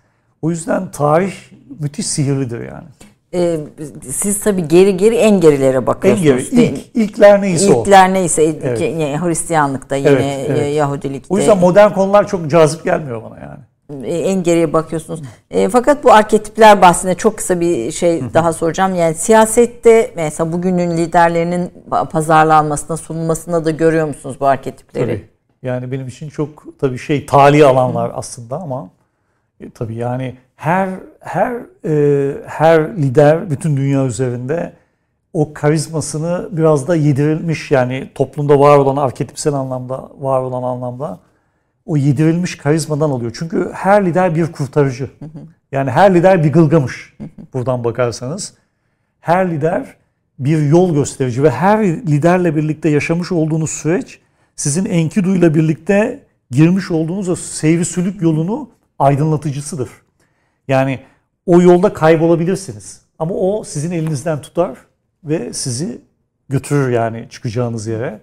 O yüzden tarih müthiş sihirlidir yani. E, siz tabii geri geri en gerilere En bakıyorsunuz. geri, değil mi? ilk, ilkler neyse o. İlkler neyse Evet. yani Hristiyanlıkta yine Evet, evet. e, Yahudilikte O yüzden modern konular çok cazip gelmiyor bana yani. e, en geriye bakıyorsunuz. E, fakat bu arketipler bahsinde çok kısa bir şey daha soracağım. Yani siyasette mesela bugünün liderlerinin pa- pazarlanmasına, sunulmasına da görüyor musunuz bu arketipleri? Tabii. Yani benim için çok tabii şey tali alanlar aslında ama e, tabii yani her her e, her lider bütün dünya üzerinde o karizmasını biraz da yedirilmiş yani toplumda var olan arketipsel anlamda var olan anlamda o yedirilmiş karizmadan alıyor. Çünkü her lider bir kurtarıcı. Yani her lider bir gılgamış buradan bakarsanız. Her lider bir yol gösterici ve her liderle birlikte yaşamış olduğunuz süreç sizin Enkidu'yla birlikte girmiş olduğunuz o seyri sülük yolunu aydınlatıcısıdır. Yani o yolda kaybolabilirsiniz. Ama o sizin elinizden tutar ve sizi götürür yani çıkacağınız yere.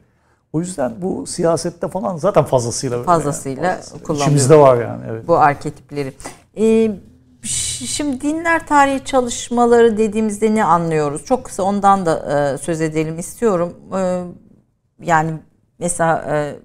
O yüzden bu siyasette falan zaten fazlasıyla Fazlasıyla yani. kullanılıyor. İçimizde var yani evet. Bu arketipleri. Ee, şimdi dinler tarihi çalışmaları dediğimizde ne anlıyoruz? Çok kısa ondan da e, söz edelim istiyorum. E, yani mesela e,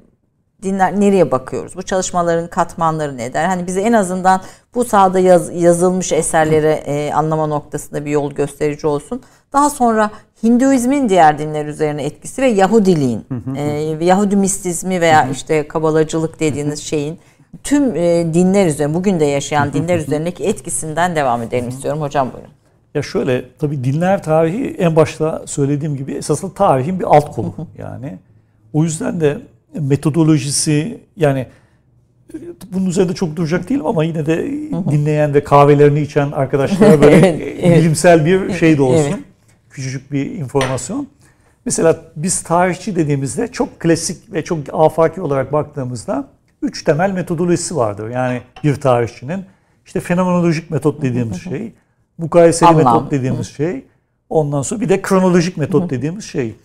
dinler nereye bakıyoruz? Bu çalışmaların katmanları ne der? Hani bize en azından bu sahada yaz, yazılmış eserlere e, anlama noktasında bir yol gösterici olsun. Daha sonra Hinduizmin diğer dinler üzerine etkisi ve Yahudiliğin, e, Yahudi mistizmi veya işte kabalacılık dediğiniz şeyin tüm e, dinler üzerine, bugün de yaşayan dinler üzerindeki etkisinden devam edelim istiyorum. Hocam buyurun. Ya şöyle, tabii dinler tarihi en başta söylediğim gibi esasında tarihin bir alt kolu yani. O yüzden de metodolojisi yani bunun üzerinde çok duracak değilim ama yine de dinleyen ve kahvelerini içen arkadaşlara böyle evet, bilimsel bir şey de olsun. Evet. Küçücük bir informasyon. Mesela biz tarihçi dediğimizde çok klasik ve çok afaki olarak baktığımızda üç temel metodolojisi vardır. Yani bir tarihçinin işte fenomenolojik metot dediğimiz şey, mukayeseli Anlam. metot dediğimiz şey, ondan sonra bir de kronolojik metot dediğimiz şey.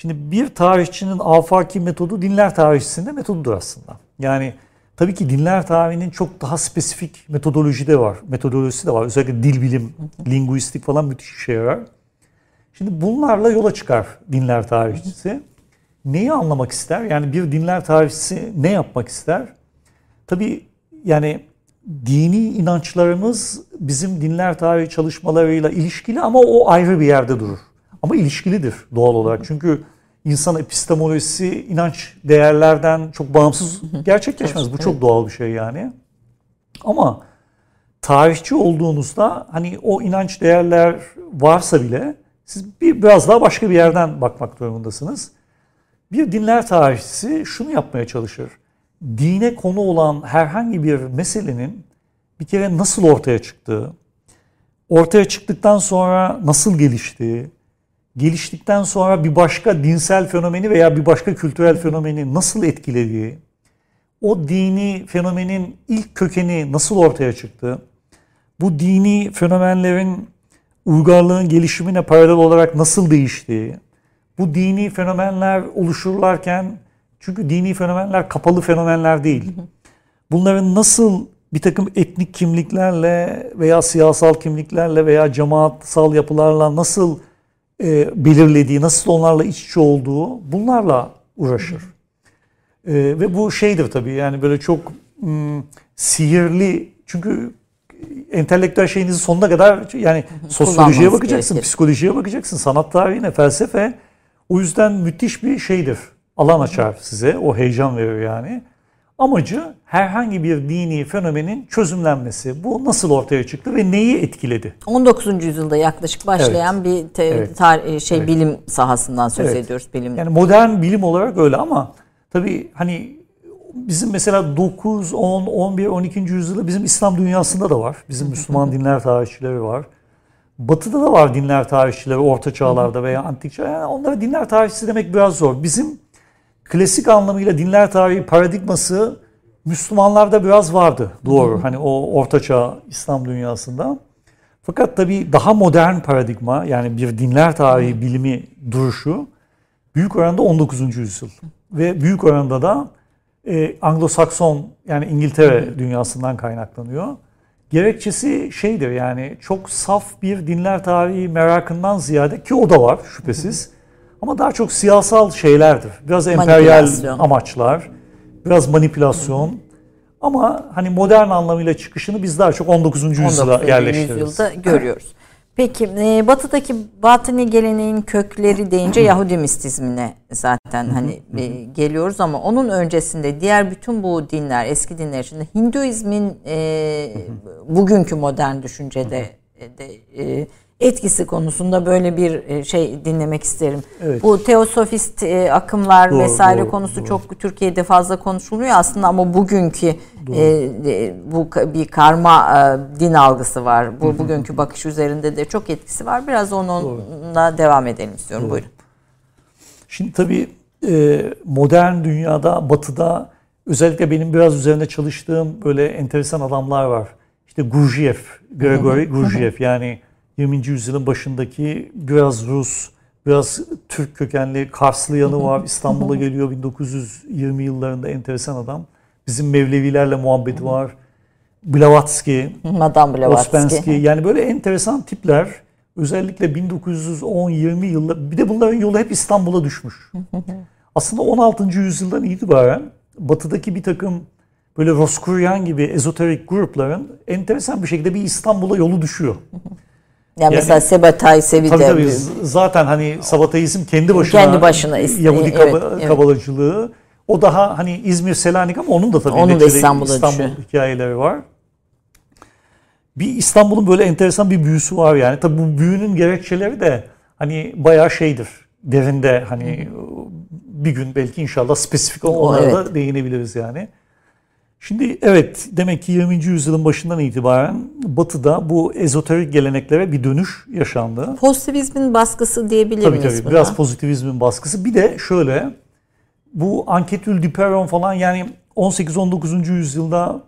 Şimdi bir tarihçinin afaki metodu dinler tarihçisinde metodudur aslında. Yani tabii ki dinler tarihinin çok daha spesifik metodoloji de var. Metodolojisi de var. Özellikle dil bilim, linguistik falan müthiş işe yarar. Şimdi bunlarla yola çıkar dinler tarihçisi. Neyi anlamak ister? Yani bir dinler tarihçisi ne yapmak ister? Tabii yani dini inançlarımız bizim dinler tarihi çalışmalarıyla ilişkili ama o ayrı bir yerde durur. Ama ilişkilidir doğal olarak. Çünkü insan epistemolojisi inanç değerlerden çok bağımsız gerçekleşmez. Bu çok doğal bir şey yani. Ama tarihçi olduğunuzda hani o inanç değerler varsa bile siz bir biraz daha başka bir yerden bakmak durumundasınız. Bir dinler tarihçisi şunu yapmaya çalışır. Dine konu olan herhangi bir meselenin bir kere nasıl ortaya çıktığı, ortaya çıktıktan sonra nasıl geliştiği, geliştikten sonra bir başka dinsel fenomeni veya bir başka kültürel fenomeni nasıl etkilediği, o dini fenomenin ilk kökeni nasıl ortaya çıktı, bu dini fenomenlerin uygarlığın gelişimine paralel olarak nasıl değiştiği, bu dini fenomenler oluşurlarken, çünkü dini fenomenler kapalı fenomenler değil. Bunların nasıl bir takım etnik kimliklerle veya siyasal kimliklerle veya cemaatsal yapılarla nasıl e, belirlediği, nasıl onlarla iç içe olduğu bunlarla uğraşır. E, ve bu şeydir tabii yani böyle çok mm, sihirli çünkü entelektüel şeyinizi sonuna kadar yani sosyolojiye bakacaksın, gerekir. psikolojiye bakacaksın, sanat tarihine, felsefe. O yüzden müthiş bir şeydir. Alan açar size. O heyecan verir yani. Amacı herhangi bir dini fenomenin çözümlenmesi. Bu nasıl ortaya çıktı ve neyi etkiledi? 19. yüzyılda yaklaşık başlayan bir te- Evet. tar- şey Evet. bilim sahasından söz Evet. ediyoruz bilim. Yani modern bilim olarak öyle ama tabii hani bizim mesela 9, 10, 11, 12. yüzyılda bizim İslam dünyasında da var. Bizim Müslüman dinler tarihçileri var. Batı'da da var dinler tarihçileri orta çağlarda veya antik çağ. Yani onlara dinler tarihçisi demek biraz zor. Bizim klasik anlamıyla dinler tarihi paradigması Müslümanlarda biraz vardı. Doğru. Hani o orta çağ İslam dünyasında. Fakat tabii daha modern paradigma yani bir dinler tarihi bilimi duruşu büyük oranda 19. yüzyıl. Ve büyük oranda da e, Anglo-Sakson yani İngiltere dünyasından kaynaklanıyor. Gerekçesi şeydir yani çok saf bir dinler tarihi merakından ziyade ki o da var şüphesiz. Ama daha çok siyasal şeylerdir. Biraz emperyal amaçlar, biraz manipülasyon. Ama hani modern anlamıyla çıkışını biz daha çok 19. yüzyıla 19. yerleştiririz. yüzyılda görüyoruz. Peki e, batıdaki batıni geleneğin kökleri deyince Yahudi mistizmine zaten hani e, geliyoruz ama onun öncesinde diğer bütün bu dinler eski dinler içinde Hinduizmin e, bugünkü modern düşüncede de e, etkisi konusunda böyle bir e, şey dinlemek isterim. Evet. Bu teosofist e, akımlar Doğru, vesaire doğru, konusu doğru. çok Türkiye'de fazla konuşulmuyor aslında ama bugünkü e, e, bu bir karma e, din algısı var. Bu bugünkü bakış üzerinde de çok etkisi var. Biraz onunla devam edelim istiyorum. Buyurun. Şimdi tabii e, modern dünyada, batıda özellikle benim biraz üzerinde çalıştığım böyle enteresan adamlar var. İşte Gurdjieff, Gregory Gurdjieff yani 20. yüzyılın başındaki biraz Rus, biraz Türk kökenli Karslı yanı var. İstanbul'a geliyor 1920 yıllarında enteresan adam. Bizim Mevlevilerle muhabbeti var. Blavatsky, Madame Blavatsky. Ouspensky yani böyle enteresan tipler özellikle 1910-20 yıllar bir de bunların yolu hep İstanbul'a düşmüş. Aslında 16. yüzyıldan itibaren batıdaki bir takım böyle Roskuryan gibi ezoterik grupların enteresan bir şekilde bir İstanbul'a yolu düşüyor. Yani, mesela Sebatay Sevi Tabii tabii zaten hani Sabataizm kendi başına Kendi başına Yahudi evet, kaba- evet. kabalacılığı o daha hani İzmir Selanik ama onun da tabii Onun da İstanbul'a İstanbul düşüyor. hikayeleri var. Bir İstanbul'un böyle enteresan bir büyüsü var yani. Tabii bu büyünün gerekçeleri de hani bayağı şeydir. Derinde hani bir gün belki inşallah spesifik onlara da evet. değinebiliriz yani. Şimdi evet demek ki 20. yüzyılın başından itibaren Batı'da bu ezoterik geleneklere bir dönüş yaşandı. pozitivizmin baskısı diyebilir Tabii miyiz tabii buna? biraz pozitivizmin baskısı. Bir de şöyle bu Anketül Duperon falan yani 18-19. yüzyılda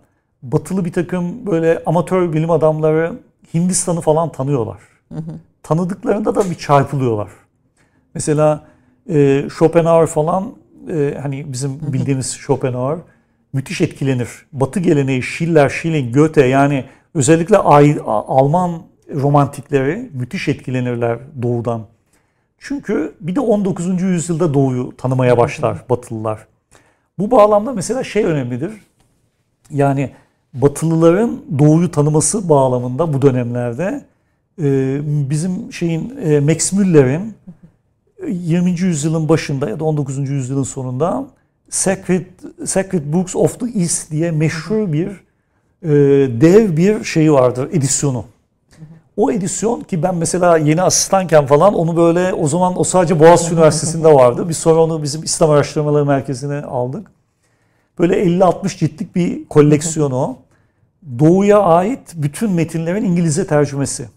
batılı bir takım böyle amatör bilim adamları Hindistan'ı falan tanıyorlar. Tanıdıklarında da bir çarpılıyorlar. Mesela e, Schopenhauer falan e, hani bizim bildiğimiz Schopenhauer müthiş etkilenir. Batı geleneği Schiller, Schilling, Goethe yani özellikle Alman romantikleri müthiş etkilenirler doğudan. Çünkü bir de 19. yüzyılda doğuyu tanımaya başlar Batılılar. Bu bağlamda mesela şey önemlidir. Yani Batılıların doğuyu tanıması bağlamında bu dönemlerde e, bizim şeyin e, Max Müller'in 20. yüzyılın başında ya da 19. yüzyılın sonunda Sacred, Sacred Books of the East diye meşhur bir e, dev bir şeyi vardır, edisyonu. O edisyon ki ben mesela yeni asistanken falan onu böyle o zaman o sadece Boğaziçi Üniversitesi'nde vardı. Biz sonra onu bizim İslam Araştırmaları Merkezi'ne aldık. Böyle 50-60 ciltlik bir koleksiyon o. Doğu'ya ait bütün metinlerin İngilizce tercümesi.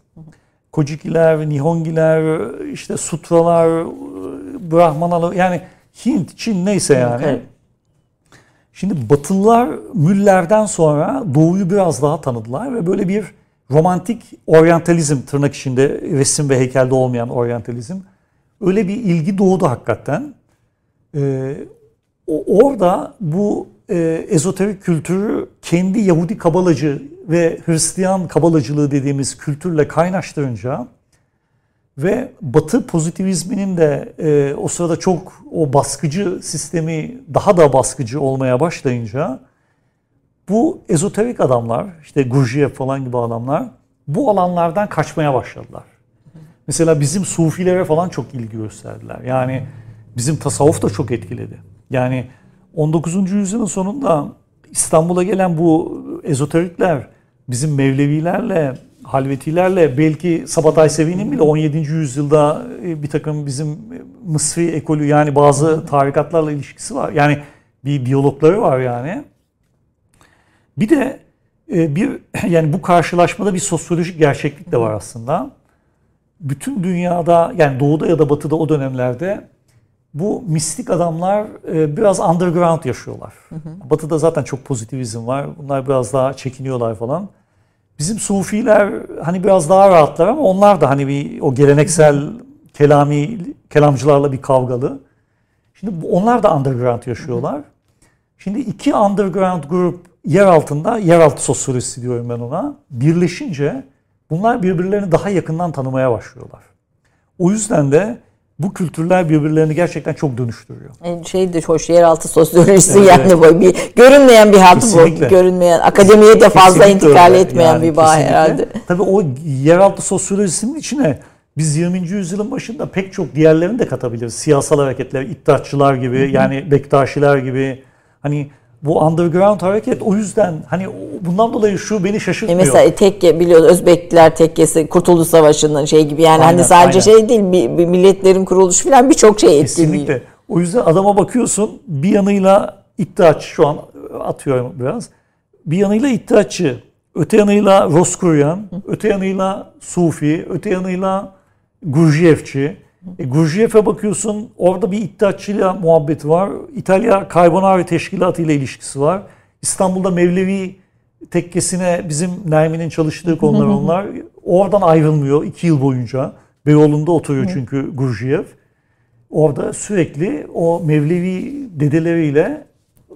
Kojikiler, Nihongiler, işte Sutralar, Brahmanalar yani Hint, Çin neyse yani. Evet. Şimdi Batılılar Müller'den sonra Doğu'yu biraz daha tanıdılar ve böyle bir romantik oryantalizm tırnak içinde resim ve heykelde olmayan oryantalizm öyle bir ilgi doğdu hakikaten. Ee, orada bu e, ezoterik kültürü kendi Yahudi kabalacı ve Hristiyan kabalacılığı dediğimiz kültürle kaynaştırınca ve Batı pozitivizminin de e, o sırada çok o baskıcı sistemi daha da baskıcı olmaya başlayınca bu ezoterik adamlar işte Gurdjieff falan gibi adamlar bu alanlardan kaçmaya başladılar. Mesela bizim sufilere falan çok ilgi gösterdiler. Yani bizim tasavvuf da çok etkiledi. Yani 19. yüzyılın sonunda İstanbul'a gelen bu ezoterikler bizim Mevlevilerle, Halvetilerle belki Sabatay Sevi'nin bile 17. yüzyılda e, bir takım bizim Mısri ekolü yani bazı tarikatlarla ilişkisi var. Yani bir diyalogları var yani. Bir de e, bir yani bu karşılaşmada bir sosyolojik gerçeklik de var aslında. Bütün dünyada yani doğuda ya da batıda o dönemlerde bu mistik adamlar e, biraz underground yaşıyorlar. Batı'da zaten çok pozitivizm var. Bunlar biraz daha çekiniyorlar falan. Bizim sufiler hani biraz daha rahatlar ama onlar da hani bir o geleneksel kelami kelamcılarla bir kavgalı. Şimdi onlar da underground yaşıyorlar. Şimdi iki underground grup yer altında, yeraltı sosyolojisi diyorum ben ona. Birleşince bunlar birbirlerini daha yakından tanımaya başlıyorlar. O yüzden de bu kültürler birbirlerini gerçekten çok dönüştürüyor. E, Şey de hoş yeraltı sosyolojisi Evet, yani bu bir görünmeyen bir hat bu. Görünmeyen akademiye de fazla Kesinlikle intikal öyle. etmeyen Yani bir bağ kesinlikle. herhalde. Tabii o yeraltı sosyolojisinin içine biz 20. yüzyılın başında pek çok diğerlerini de katabiliriz. Siyasal hareketler, iddiatçılar gibi yani Bektaşiler gibi hani bu underground hareket o yüzden hani bundan dolayı şu beni E şaşırtmıyor. mesela tekke biliyoruz Özbekler tekkesi Kurtuluş Savaşı'nın şey gibi yani Aynen, hani sadece aynen. şey değil bir, bir milletlerin kuruluşu falan birçok şey etkiliyor. Kesinlikle. O yüzden adama bakıyorsun bir yanıyla iddiaçı şu an atıyorum biraz. Bir yanıyla iddiaçı, öte yanıyla Roskuryan, öte yanıyla Sufi, öte yanıyla Gurdjieffçi. E, Gurdjieff'e bakıyorsun orada bir iddiaçıyla muhabbeti var. İtalya Carbonari Teşkilatı ile ilişkisi var. İstanbul'da Mevlevi tekkesine bizim Nermin'in çalıştığı konular onlar. Oradan ayrılmıyor iki yıl boyunca. Beyoğlu'nda oturuyor çünkü Gurdjieff orada sürekli o Mevlevi dedeleriyle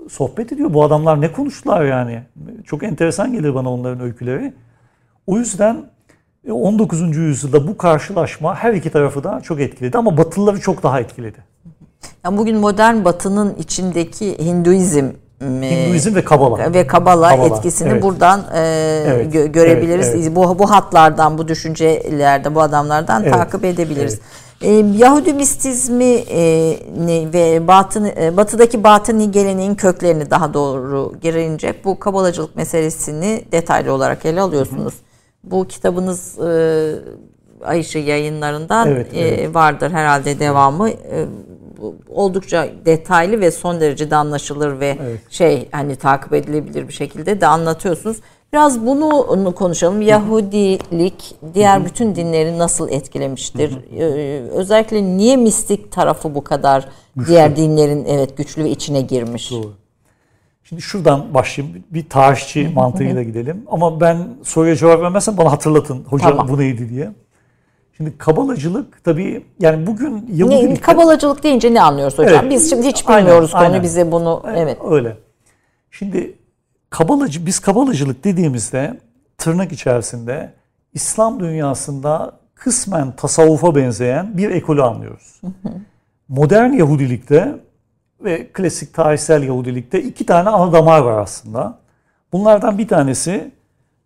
sohbet ediyor. Bu adamlar ne konuştular yani? Çok enteresan gelir bana onların öyküleri. O yüzden 19. E, yüzyılda bu karşılaşma her iki tarafı da çok etkiledi ama Batılıları çok daha etkiledi. Yani bugün modern Batı'nın içindeki Hinduizm Hinduizm ve Kabala ve Kabala, Kabala etkisini evet. buradan e, evet, gö- görebiliriz. Evet, evet. Bu bu hatlardan, bu düşüncelerde, bu adamlardan evet, takip edebiliriz. Evet. E, Yahudi mistizmi e, ve batın, e, batıdaki batıni geleneğin köklerini daha doğru girince bu kabalacılık meselesini detaylı olarak ele alıyorsunuz. Hı. Bu kitabınız e, Ayşe yayınlarından evet, e, evet. vardır herhalde devamı. E, oldukça detaylı ve son derece de anlaşılır ve evet. şey hani takip edilebilir bir şekilde de anlatıyorsunuz. Biraz bunu konuşalım. Yahudilik diğer bütün dinleri nasıl etkilemiştir? Ee, özellikle niye mistik tarafı bu kadar güçlü. diğer dinlerin evet güçlü ve içine girmiş? Doğru. Şimdi şuradan başlayayım. Bir tarihçi mantığıyla gidelim. Ama ben soruya cevap vermezsem bana hatırlatın. Hocam tamam. bu neydi diye. Şimdi kabalacılık tabii yani bugün Yahudilikte... Ne, kabalacılık deyince ne anlıyoruz hocam? Evet, biz şimdi hiç bilmiyoruz aynen, konu aynen. bize bunu. Evet. Öyle. Şimdi kabalacı biz kabalacılık dediğimizde tırnak içerisinde İslam dünyasında kısmen tasavvufa benzeyen bir ekolü anlıyoruz. Modern Yahudilikte ve klasik tarihsel Yahudilikte iki tane ana damar var aslında. Bunlardan bir tanesi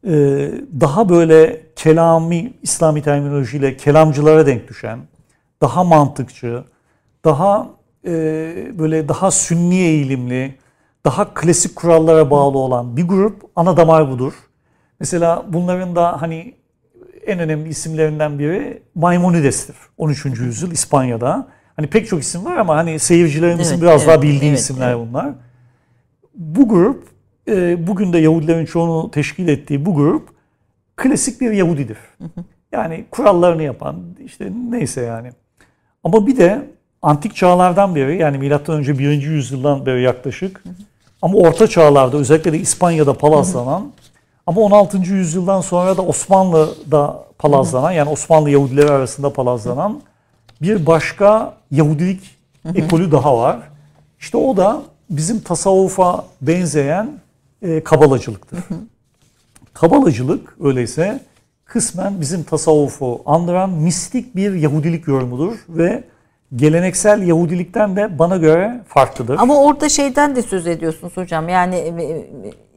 ee, daha böyle kelami, İslami terminolojiyle kelamcılara denk düşen, daha mantıkçı, daha e, böyle daha sünni eğilimli, daha klasik kurallara bağlı olan bir grup ana damar budur. Mesela bunların da hani en önemli isimlerinden biri Maimonides'tir. 13. yüzyıl İspanya'da. Hani pek çok isim var ama hani seyircilerimizin evet, biraz evet, daha bildiği evet, isimler evet. bunlar. Bu grup e, bugün de Yahudilerin çoğunu teşkil ettiği bu grup klasik bir Yahudidir. Yani kurallarını yapan işte neyse yani. Ama bir de antik çağlardan beri yani milattan önce 1. yüzyıldan beri yaklaşık ama orta çağlarda özellikle de İspanya'da palazlanan ama 16. yüzyıldan sonra da Osmanlı'da palazlanan yani Osmanlı Yahudileri arasında palazlanan bir başka Yahudilik ekolü daha var. İşte o da bizim tasavvufa benzeyen e, kabalacılıktır. Kabalacılık öyleyse kısmen bizim tasavvufu andıran mistik bir Yahudilik yorumudur ve geleneksel Yahudilikten de bana göre farklıdır. Ama orada şeyden de söz ediyorsunuz hocam. Yani e,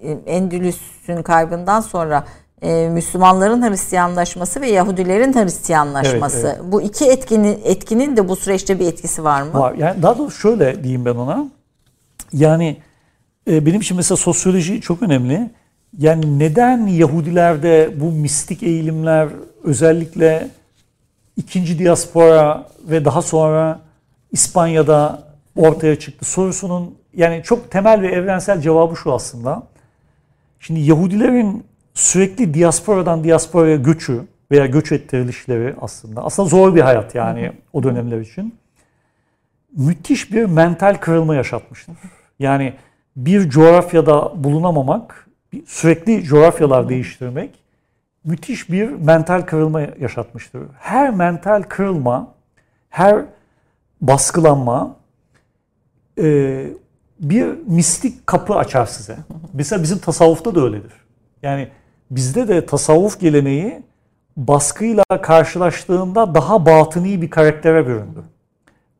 e, Endülüs'ün kaybından sonra e, Müslümanların Hristiyanlaşması ve Yahudilerin Hristiyanlaşması. Evet, evet. Bu iki etkinin etkinin de bu süreçte bir etkisi var mı? Var. Yani daha doğrusu şöyle diyeyim ben ona. Yani e, benim için mesela sosyoloji çok önemli. Yani neden Yahudilerde bu mistik eğilimler özellikle ikinci diaspora ve daha sonra İspanya'da ortaya çıktı sorusunun yani çok temel ve evrensel cevabı şu aslında. Şimdi Yahudilerin sürekli diasporadan diasporaya göçü veya göç ettirilişleri aslında aslında zor bir hayat yani o dönemler için. Müthiş bir mental kırılma yaşatmıştır. Yani bir coğrafyada bulunamamak, sürekli coğrafyalar değiştirmek müthiş bir mental kırılma yaşatmıştır. Her mental kırılma, her baskılanma e, bir mistik kapı açar size. Mesela bizim tasavvufta da öyledir. Yani bizde de tasavvuf geleneği baskıyla karşılaştığında daha batıni bir karaktere büründü.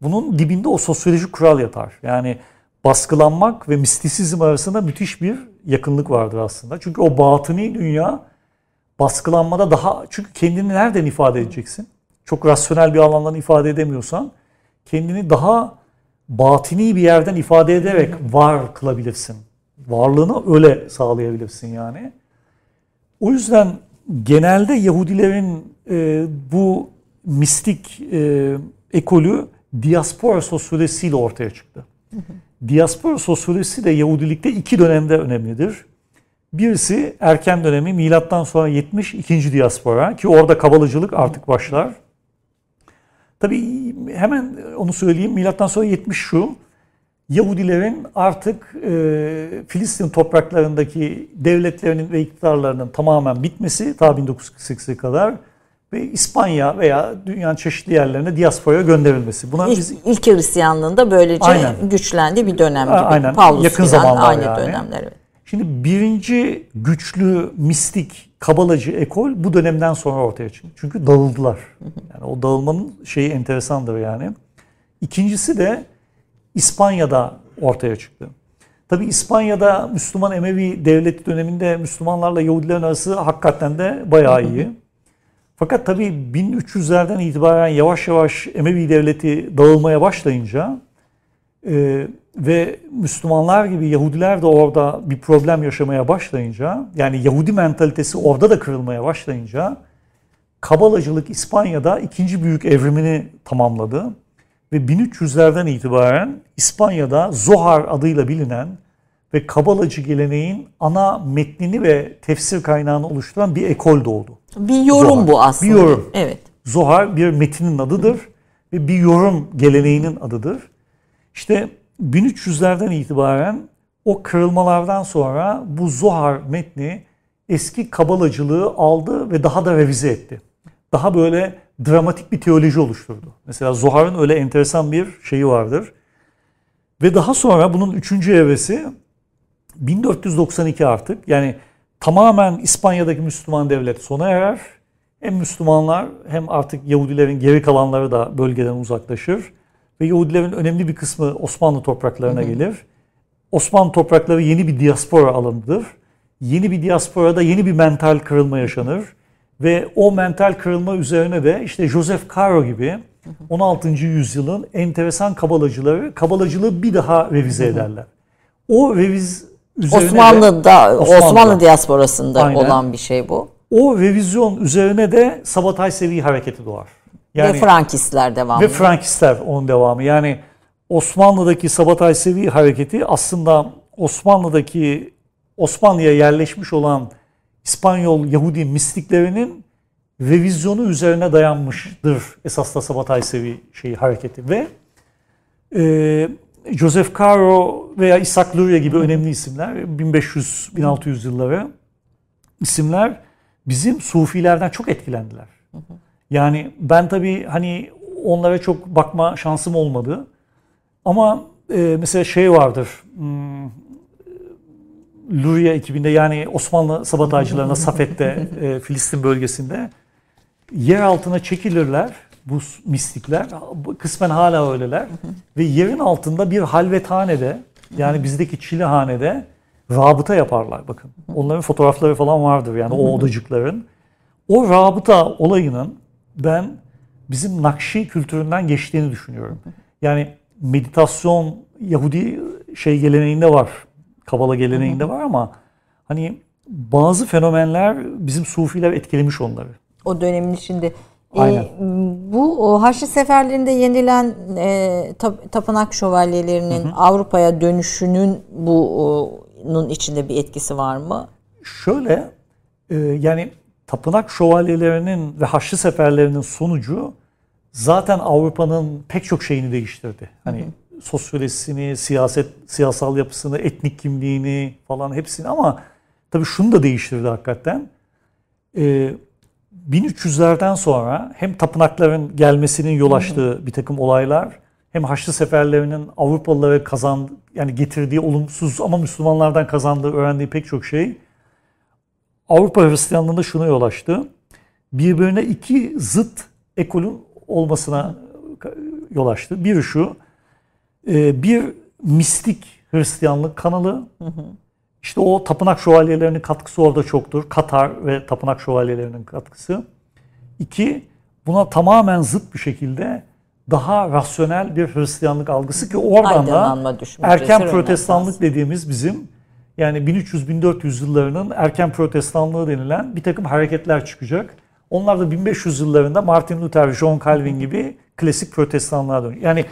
Bunun dibinde o sosyolojik kural yatar. Yani baskılanmak ve mistisizm arasında müthiş bir yakınlık vardır aslında. Çünkü o batıni dünya baskılanmada daha çünkü kendini nereden ifade edeceksin? Çok rasyonel bir alandan ifade edemiyorsan kendini daha batini bir yerden ifade ederek var kılabilirsin. Varlığını öyle sağlayabilirsin yani. O yüzden genelde Yahudilerin e, bu mistik e, ekolü diaspora sosyolojisiyle ortaya çıktı. Diaspora sosyolojisi de Yahudilikte iki dönemde önemlidir. Birisi erken dönemi milattan sonra 70 ikinci diaspora ki orada kabalıcılık artık başlar. Tabii hemen onu söyleyeyim milattan sonra 70 şu. Yahudilerin artık e, Filistin topraklarındaki devletlerinin ve iktidarlarının tamamen bitmesi ta 1948'e kadar ve İspanya veya dünyanın çeşitli yerlerine diasporaya gönderilmesi. Buna İlk, biz ilk Hristiyanlığın da böylece Aynen. güçlendiği bir dönem gibi. Aynen. Paulus Yakın zamanlar aynı yani. dönemler. Evet. Şimdi birinci güçlü mistik kabalacı ekol bu dönemden sonra ortaya çıktı. Çünkü dağıldılar. Yani o dağılmanın şeyi enteresandır yani. İkincisi de İspanya'da ortaya çıktı. Tabi İspanya'da Müslüman Emevi devleti döneminde Müslümanlarla Yahudilerin arası hakikaten de bayağı iyi. Fakat tabi 1300'lerden itibaren yavaş yavaş Emevi devleti dağılmaya başlayınca e, ve Müslümanlar gibi Yahudiler de orada bir problem yaşamaya başlayınca yani Yahudi mentalitesi orada da kırılmaya başlayınca Kabalacılık İspanya'da ikinci büyük evrimini tamamladı. Ve 1300'lerden itibaren İspanya'da Zohar adıyla bilinen ve Kabalacı geleneğin ana metnini ve tefsir kaynağını oluşturan bir ekol doğdu. Bir yorum Zohar. bu aslında. Bir yorum. Evet. Zohar bir metinin adıdır ve bir yorum geleneğinin adıdır. İşte 1300'lerden itibaren o kırılmalardan sonra bu Zohar metni eski kabalacılığı aldı ve daha da revize etti. Daha böyle dramatik bir teoloji oluşturdu. Mesela Zohar'ın öyle enteresan bir şeyi vardır. Ve daha sonra bunun üçüncü evresi 1492 artık yani tamamen İspanya'daki Müslüman devlet sona erer. Hem Müslümanlar hem artık Yahudilerin geri kalanları da bölgeden uzaklaşır. Ve Yahudilerin önemli bir kısmı Osmanlı topraklarına gelir. Osmanlı toprakları yeni bir diaspora alanıdır. Yeni bir diasporada yeni bir mental kırılma yaşanır. Ve o mental kırılma üzerine de işte Joseph Caro gibi 16. yüzyılın enteresan kabalacıları kabalacılığı bir daha revize ederler. O reviz üzerine de- Osmanlı'da, Osmanlı, Osmanlı'da. diasporasında Aynen. olan bir şey bu. o revizyon üzerine de Sabatay Sevi hareketi doğar. ve Frankistler devamlı. Ve Frankistler onun devamı. Yani Osmanlı'daki Sabatay Sevi hareketi aslında Osmanlı'daki Osmanlı'ya yerleşmiş olan İspanyol Yahudi mistiklerinin revizyonu üzerine dayanmıştır esas da Sabatay Sevi şeyi hareketi ve e, Joseph Caro veya Isaac Luria gibi önemli isimler 1500-1600 yılları isimler bizim Sufilerden çok etkilendiler. Yani ben tabii hani onlara çok bakma şansım olmadı. Ama e, mesela şey vardır. Hmm, Luria ekibinde yani Osmanlı sabataycılarına Safet'te e, Filistin bölgesinde yer altına çekilirler bu mistikler. Kısmen hala öyleler. Ve yerin altında bir halvethanede yani bizdeki çilehanede rabıta yaparlar bakın. Onların fotoğrafları falan vardır yani o odacıkların. O rabıta olayının ben bizim Nakşi kültüründen geçtiğini düşünüyorum. Yani meditasyon Yahudi şey geleneğinde var. Kabala geleneğinde var ama hani bazı fenomenler bizim Sufiler etkilemiş onları. o dönemin içinde. Ee, Aynen. bu o Haçlı seferlerinde yenilen e, tap- tapınak şövalyelerinin Avrupa'ya dönüşünün bunun içinde bir etkisi var mı? Şöyle e, yani tapınak şövalyelerinin ve Haçlı seferlerinin sonucu zaten Avrupa'nın pek çok şeyini değiştirdi. Hani sosyolojisini, siyaset, siyasal yapısını, etnik kimliğini falan hepsini ama tabii şunu da değiştirdi hakikaten. E, 1300'lerden sonra hem tapınakların gelmesinin yol açtığı bir takım olaylar hem Haçlı seferlerinin Avrupalılara kazan yani getirdiği olumsuz ama Müslümanlardan kazandığı öğrendiği pek çok şey Avrupa Hristiyanlığında şuna yol açtı. Birbirine iki zıt ekolün olmasına yol açtı. Biri şu, bir mistik Hristiyanlık kanalı. İşte o tapınak şövalyelerinin katkısı orada çoktur. Katar ve tapınak şövalyelerinin katkısı. İki, buna tamamen zıt bir şekilde daha rasyonel bir Hristiyanlık algısı ki oradan da erken protestanlık dediğimiz bizim yani 1300-1400 yıllarının erken protestanlığı denilen bir takım hareketler çıkacak. Onlar da 1500 yıllarında Martin Luther, John Calvin gibi klasik protestanlığa dönüyor. Yani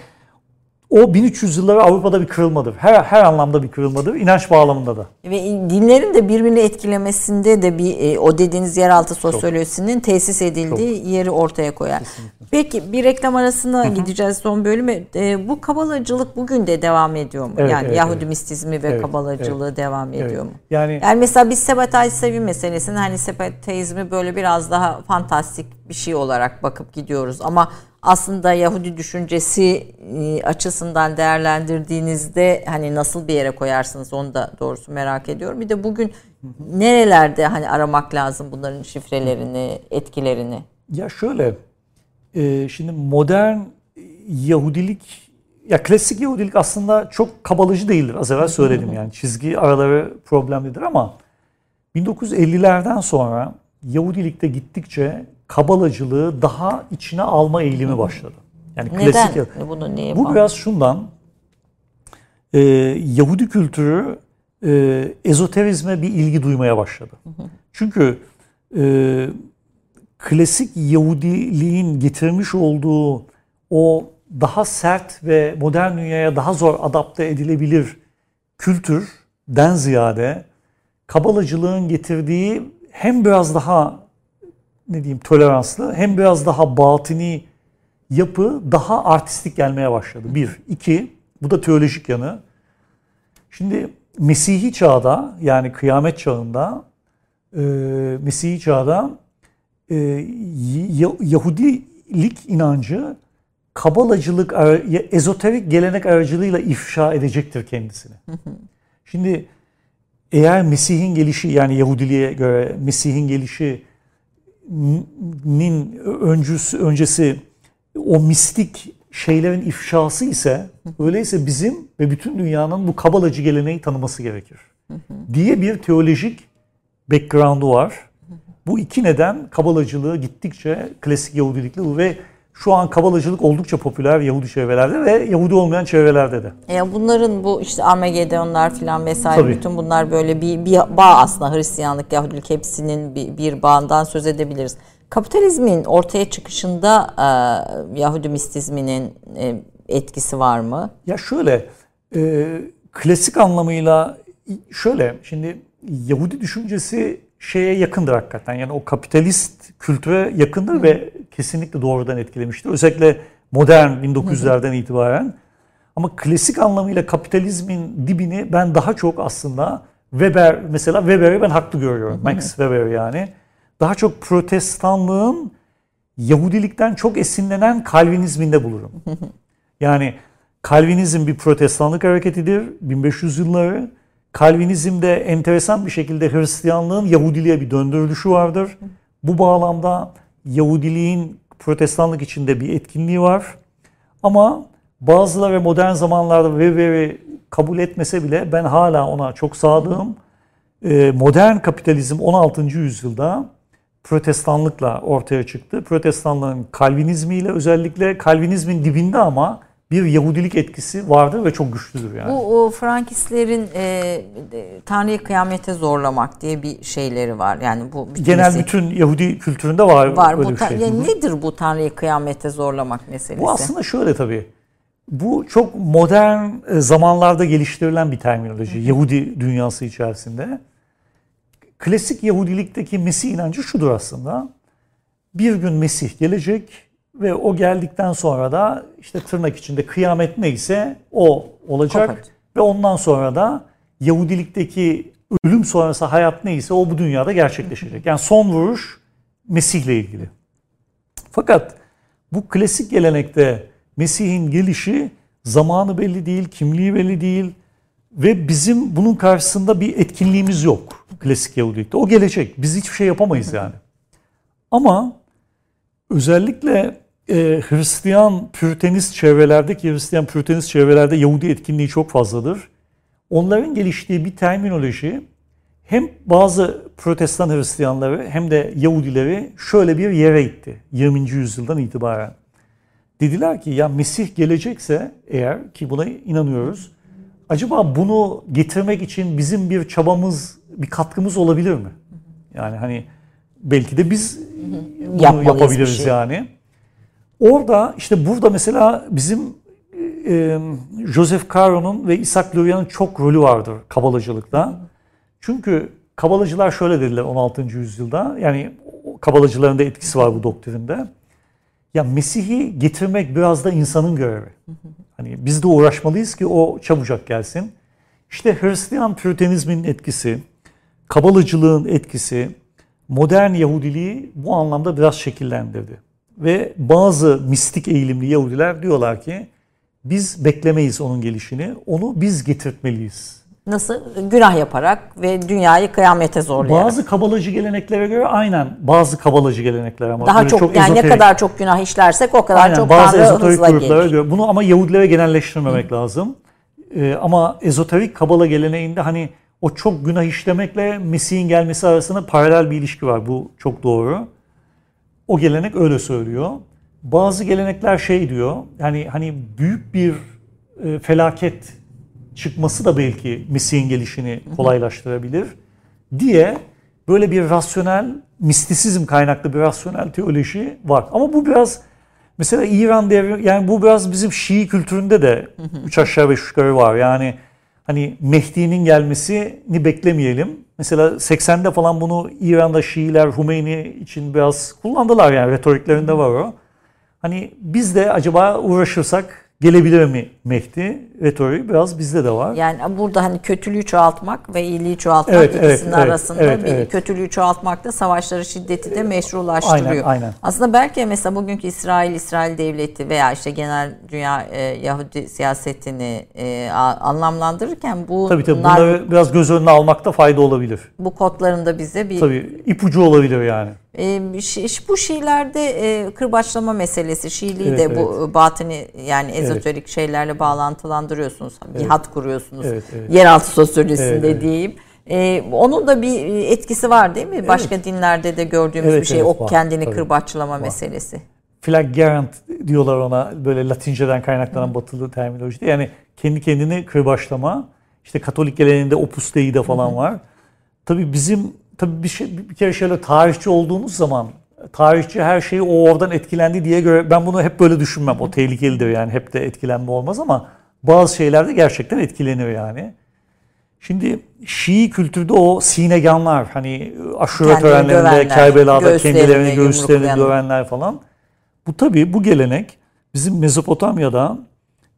o 1300 yılları Avrupa'da bir kırılmadır. Her, her anlamda bir kırılmadır. İnanç bağlamında da. Ve dinlerin de birbirini etkilemesinde de bir e, o dediğiniz yeraltı sosyolojisinin tesis edildiği Çok. yeri ortaya koyar. Kesinlikle. Peki bir reklam arasına Hı-hı. gideceğiz son bölüme. E, bu kabalacılık bugün de devam ediyor mu? Evet, yani evet, Yahudi evet. mistizmi ve evet, kabalacılığı evet. devam ediyor evet. mu? Yani yani mesela biz Sebatay Sevi meselesini hani Sebateizmi böyle biraz daha fantastik bir şey olarak bakıp gidiyoruz ama aslında Yahudi düşüncesi e, açısından değerlendirdiğinizde hani nasıl bir yere koyarsınız onu da doğrusu merak ediyorum. Bir de bugün nerelerde hani aramak lazım bunların şifrelerini, etkilerini? Ya şöyle, e, şimdi modern Yahudilik, ya klasik Yahudilik aslında çok kabalıcı değildir. Az evvel söyledim yani çizgi araları problemlidir ama 1950'lerden sonra Yahudilikte gittikçe kabalacılığı daha içine alma eğilimi başladı. Yani Neden? klasik bunu niye Bu biraz şundan e, Yahudi kültürü e, ezoterizme bir ilgi duymaya başladı. Çünkü e, klasik Yahudiliğin getirmiş olduğu o daha sert ve modern dünyaya daha zor adapte edilebilir kültürden ziyade kabalacılığın getirdiği hem biraz daha ne diyeyim toleranslı hem biraz daha batini yapı daha artistik gelmeye başladı. Bir. iki bu da teolojik yanı. Şimdi Mesih'i çağda yani kıyamet çağında e, Mesih'i çağda e, Yahudilik inancı kabalacılık, ezoterik gelenek aracılığıyla ifşa edecektir kendisini. Şimdi eğer Mesih'in gelişi yani Yahudiliğe göre Mesih'in gelişi nin öncüsü, öncesi o mistik şeylerin ifşası ise öyleyse bizim ve bütün dünyanın bu kabalacı geleneği tanıması gerekir. diye bir teolojik background'u var. Bu iki neden kabalacılığı gittikçe klasik Yahudilikle ve şu an kabalacılık oldukça popüler Yahudi çevrelerde ve Yahudi olmayan çevrelerde de. E bunların bu işte Armageddonlar filan vesaire Tabii. bütün bunlar böyle bir, bir bağ aslında Hristiyanlık, Yahudilik hepsinin bir, bir bağından söz edebiliriz. Kapitalizmin ortaya çıkışında e, Yahudi mistizminin e, etkisi var mı? Ya şöyle, e, klasik anlamıyla şöyle, şimdi Yahudi düşüncesi şeye yakındır hakikaten. Yani o kapitalist kültüre yakındır Hı. ve kesinlikle doğrudan etkilemiştir. Özellikle modern 1900'lerden itibaren. Ama klasik anlamıyla kapitalizmin dibini ben daha çok aslında Weber mesela Weber'i ben haklı görüyorum. Max Weber yani. Daha çok protestanlığın Yahudilikten çok esinlenen Kalvinizminde bulurum. Yani Kalvinizm bir protestanlık hareketidir 1500 yılları. Kalvinizmde enteresan bir şekilde Hristiyanlığın Yahudiliğe bir döndürülüşü vardır. Bu bağlamda Yahudiliğin protestanlık içinde bir etkinliği var. Ama bazıları modern zamanlarda Weber'i kabul etmese bile ben hala ona çok sadığım. Ee, modern kapitalizm 16. yüzyılda protestanlıkla ortaya çıktı. Protestanlığın Kalvinizmiyle özellikle Kalvinizmin dibinde ama bir Yahudilik etkisi vardır ve çok güçlüdür yani. Bu o Frankistlerin e, Tanrı'yı kıyamete zorlamak diye bir şeyleri var. Yani bu genel bütün Yahudi kültüründe var, var bu bir şey. Yani nedir bu Tanrı'yı kıyamete zorlamak meselesi? Bu aslında şöyle tabii. Bu çok modern e, zamanlarda geliştirilen bir terminoloji Yahudi dünyası içerisinde. Klasik Yahudilikteki Mesih inancı şudur aslında. Bir gün Mesih gelecek ve o geldikten sonra da işte tırnak içinde kıyamet neyse o olacak. Kopart. Ve ondan sonra da Yahudilikteki ölüm sonrası hayat neyse o bu dünyada gerçekleşecek. Yani son vuruş Mesih'le ilgili. Fakat bu klasik gelenekte Mesih'in gelişi zamanı belli değil, kimliği belli değil ve bizim bunun karşısında bir etkinliğimiz yok klasik Yahudilikte. O gelecek. Biz hiçbir şey yapamayız yani. Ama özellikle e, Hristiyan Püritenist çevrelerdeki Hristiyan Püritenist çevrelerde Yahudi etkinliği çok fazladır. Onların geliştiği bir terminoloji hem bazı protestan Hristiyanları hem de Yahudileri şöyle bir yere itti 20. yüzyıldan itibaren. Dediler ki ya Mesih gelecekse eğer ki buna inanıyoruz. Acaba bunu getirmek için bizim bir çabamız, bir katkımız olabilir mi? Yani hani belki de biz bunu yapabiliriz şey. yani. Orada işte burada mesela bizim e, Joseph Caro'nun ve Isaac Lurya'nın çok rolü vardır kabalacılıkta. Çünkü kabalacılar şöyle dediler 16. yüzyılda. Yani kabalacıların da etkisi var bu doktrinde. Ya Mesih'i getirmek biraz da insanın görevi. Hani biz de uğraşmalıyız ki o çabucak gelsin. İşte Hristiyan Püritenizmin etkisi, kabalacılığın etkisi, modern Yahudiliği bu anlamda biraz şekillendirdi. Ve bazı mistik eğilimli Yahudiler diyorlar ki biz beklemeyiz onun gelişini, onu biz getirtmeliyiz. Nasıl? Günah yaparak ve dünyayı kıyamete zorlayarak. Bazı kabalacı geleneklere göre aynen bazı kabalacı gelenekler ama daha böyle çok, yani ezoterik. ne kadar çok günah işlersek o kadar Aynen, çok bazı Tanrı ezoterik hızla gruplara gelir. göre bunu ama Yahudilere genelleştirmemek lazım. Ee, ama ezoterik kabala geleneğinde hani o çok günah işlemekle Mesih'in gelmesi arasında paralel bir ilişki var. Bu çok doğru. O gelenek öyle söylüyor. Bazı gelenekler şey diyor. Yani hani büyük bir e, felaket çıkması da belki Mesih'in gelişini kolaylaştırabilir diye böyle bir rasyonel, mistisizm kaynaklı bir rasyonel teoloji var. Ama bu biraz mesela İran devri, yani bu biraz bizim Şii kültüründe de üç aşağı beş yukarı var. Yani hani Mehdi'nin gelmesini beklemeyelim. Mesela 80'de falan bunu İran'da Şiiler Hümeyni için biraz kullandılar yani retoriklerinde var o. Hani biz de acaba uğraşırsak gelebilir mi Mehdi? Retoriği biraz bizde de var. Yani burada hani kötülüğü çoğaltmak ve iyiliği çoğaltmak Evet, evet, ikisinin evet, arasında evet, bir evet. kötülüğü çoğaltmak da savaşları şiddeti de meşrulaştırıyor. Aynen, aynen. Aslında belki mesela bugünkü İsrail, İsrail devleti veya işte genel dünya e, Yahudi siyasetini e, anlamlandırırken bu Tabii tabii bunları biraz göz önüne almakta fayda olabilir. bu kodlarında bize bir Tabii ipucu olabilir yani. e, bu Şiilerde e, kırbaçlama meselesi, Şiiliği Evet, de bu batini yani ezoterik şeylerle bağlantılandırıyorsunuz. Bir Evet. hat kuruyorsunuz. Evet, evet. Yeraltı sosyolojisinde Evet, evet. diyeyim. E, onun da bir etkisi var değil mi? Başka dinlerde de gördüğümüz Evet, bir şey. evet, o var. kendini Tabii, kırbaçlama meselesi. Flagrant diyorlar ona böyle Latinceden kaynaklanan batılı terminolojide. Yani kendi kendini kırbaçlama. İşte Katolik geleneğinde Opus Dei'de falan var. Tabii bizim tabii bir, şey, bir kere şöyle tarihçi olduğunuz zaman tarihçi her şeyi o oradan etkilendi diye göre ben bunu hep böyle düşünmem. O tehlikelidir yani hep de etkilenme olmaz ama bazı şeylerde gerçekten etkileniyor yani. Şimdi Şii kültürde o sineganlar hani aşure Kendini törenlerinde dövenler, Kerbela'da kendilerini göğüslerini dövenler falan. Bu tabii bu gelenek bizim Mezopotamya'da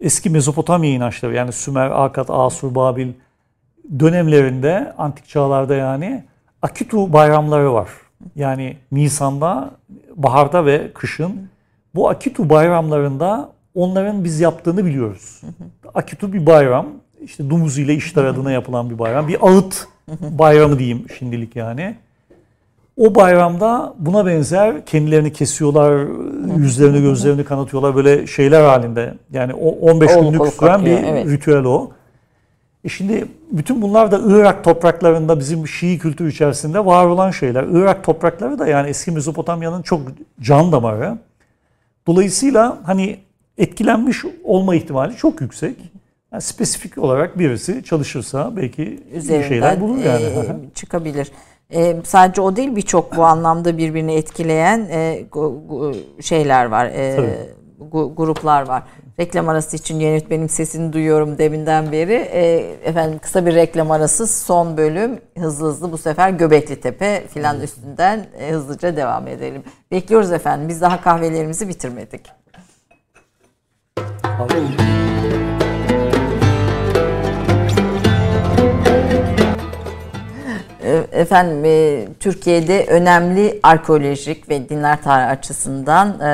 eski Mezopotamya inançları yani Sümer, Akkad, Asur, Babil dönemlerinde antik çağlarda yani Akitu bayramları var. Yani Nisan'da, baharda ve kışın bu Akitu bayramlarında onların biz yaptığını biliyoruz. Akitu bir bayram. İşte Dumuz ile İştar adına yapılan bir bayram. Bir ağıt bayramı diyeyim şimdilik yani. O bayramda buna benzer kendilerini kesiyorlar, yüzlerini gözlerini kanatıyorlar böyle şeyler halinde. Yani o 15 Oluk günlük süren bir evet. ritüel o. E şimdi bütün bunlar da Irak topraklarında bizim Şii kültürü içerisinde var olan şeyler. Irak toprakları da yani eski Mezopotamya'nın çok can damarı. Dolayısıyla hani etkilenmiş olma ihtimali çok yüksek. Yani spesifik olarak birisi çalışırsa belki üzerinden şeyler bulur yani. e, çıkabilir. E, sadece o değil birçok bu anlamda birbirini etkileyen e, şeyler var, e, Tabii. Gruplar var. Reklam arası için yönetmenim sesini duyuyorum deminden beri. E, efendim kısa bir reklam arası son bölüm hızlı hızlı bu sefer Göbekli Tepe filan üstünden e, hızlıca devam edelim. Bekliyoruz efendim biz daha kahvelerimizi bitirmedik. E, Efendim e, Türkiye'de önemli arkeolojik ve dinler tarihi açısından e,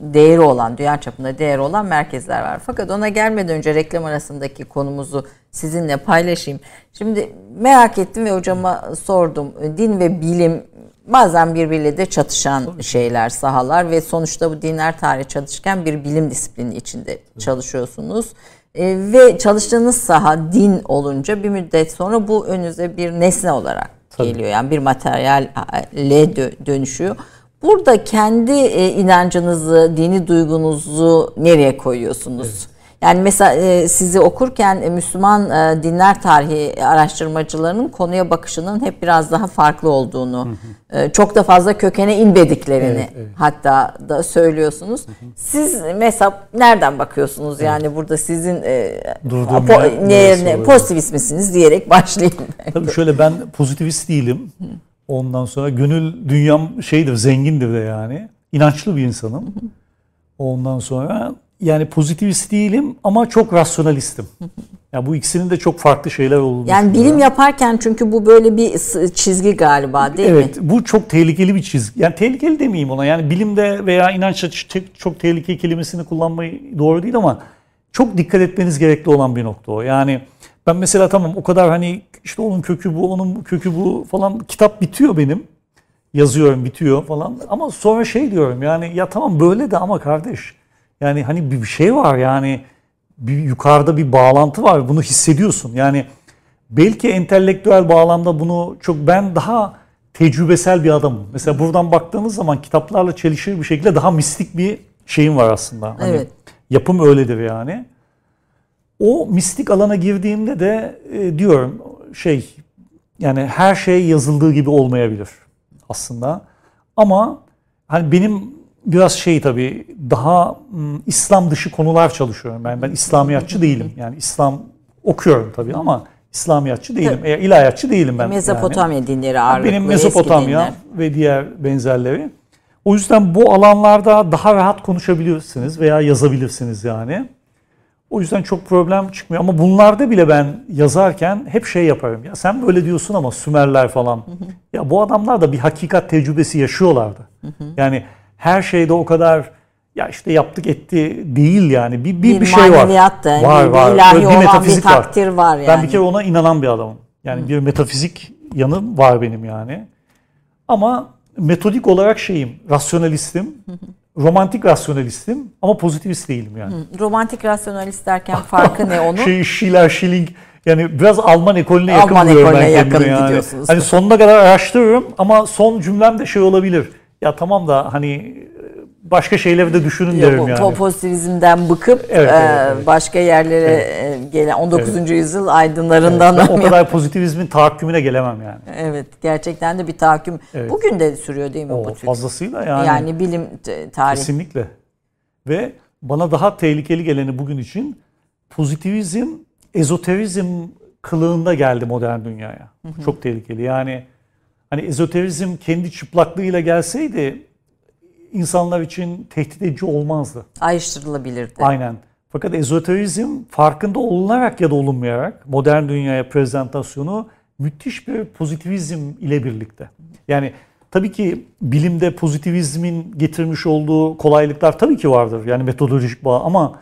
değeri olan, dünya çapında değeri olan merkezler var. Fakat ona gelmeden önce reklam arasındaki konumuzu sizinle paylaşayım. Şimdi merak ettim ve hocama sordum. Din ve bilim bazen birbiriyle de çatışan şeyler, sahalar ve sonuçta bu dinler tarihi çalışırken bir bilim disiplini içinde çalışıyorsunuz. E, ve çalıştığınız saha din olunca bir müddet sonra bu önünüze bir nesne olarak geliyor. Yani bir materyalle dö- dönüşüyor. Burada kendi e, inancınızı, dini duygunuzu nereye koyuyorsunuz? Yani mesela e, sizi okurken e, Müslüman dinler tarihi araştırmacılarının konuya bakışının hep biraz daha farklı olduğunu, e, çok da fazla kökene inmediklerini Evet, evet. hatta da söylüyorsunuz. Siz mesela nereden bakıyorsunuz? Yani burada sizin po- ne- ne- pozitivist misiniz diyerek başlayayım. Tabii şöyle ben pozitivist değilim. Ondan sonra gönül dünyam şeydir, zengindir de yani. İnançlı bir insanım. Ondan sonra yani pozitivist değilim ama çok rasyonalistim. Ya bu ikisinin de çok farklı şeyler olduğunu Yani bilim yaparken çünkü bu böyle bir çizgi galiba değil mi? Evet, bu çok tehlikeli bir çizgi. Yani tehlikeli demeyeyim ona. Yani bilimde veya inançta çok tehlikeli kelimesini kullanmayı doğru değil ama çok dikkat etmeniz gerekli olan bir nokta o. Yani ben mesela tamam o kadar hani işte onun kökü bu, onun kökü bu falan kitap bitiyor benim. Yazıyorum bitiyor falan. Ama sonra şey diyorum yani ya tamam böyle de ama kardeş. Yani hani bir şey var yani bir yukarıda bir bağlantı var. Bunu hissediyorsun. Yani belki entelektüel bağlamda bunu çok ben daha tecrübesel bir adamım. Mesela buradan baktığınız zaman kitaplarla çelişir bir şekilde daha mistik bir şeyim var aslında. Hani Evet. Yapım öyledir yani. O mistik alana girdiğimde de e, diyorum şey yani her şey yazıldığı gibi olmayabilir aslında. Ama hani benim biraz şey tabii daha m, İslam dışı konular çalışıyorum ben. Ben İslamiyatçı değilim. Yani İslam okuyorum tabii ama İslamiyatçı değilim. Tabii. E, ilahiyatçı değilim ben. yani. Mezopotamya dinleri ağırlıklı. Benim Mezopotamya ve diğer benzerleri. O yüzden bu alanlarda daha rahat konuşabilirsiniz veya yazabilirsiniz yani. O yüzden çok problem çıkmıyor. Ama bunlarda bile ben yazarken hep şey yaparım. Ya sen böyle diyorsun ama Sümerler falan. Ya bu adamlar da bir hakikat tecrübesi yaşıyorlardı. Yani her şeyde o kadar ya işte yaptık etti değil yani. Bir, bir, Bir bir şey var. da, var, bir var. ilahi bir metafizik takdir var Ben yani. bir kere ona inanan bir adamım. Yani bir metafizik yanım var benim yani. Ama metodik olarak şeyim, rasyonalistim. Romantik rasyonalistim ama pozitivist değilim yani. Romantik rasyonalist derken farkı ne onun? Şey Schiller, Schilling yani biraz Alman ekolüne yakın Alman ekolüne ben yakın yani. gidiyorsunuz. Hani sonuna kadar araştırırım ama son cümlem de şey olabilir. Ya tamam da hani başka şeyleri de düşünün Yok, derim yani. pozitivizmden bıkıp Evet, e, evet, evet. başka yerlere e, gelen 19. yüzyıl aydınlarından Ben o kadar pozitivizmin tahakkümüne gelemem yani. Evet, gerçekten de bir tahakküm. Evet. Bugün de sürüyor değil mi O bu tür? fazlasıyla yani. Yani, bilim tarih. Kesinlikle. Ve bana daha tehlikeli geleni bugün için pozitivizm, ezoterizm kılığında geldi modern dünyaya. Çok tehlikeli. Yani hani ezoterizm kendi çıplaklığıyla gelseydi insanlar için tehdit edici olmazdı. Ayrıştırılabilirdi. Aynen. Fakat ezoterizm farkında olunarak ya da olunmayarak modern dünyaya prezentasyonu müthiş bir pozitivizm ile birlikte. Yani tabii ki bilimde pozitivizmin getirmiş olduğu kolaylıklar tabii ki vardır. Yani metodolojik bağ ama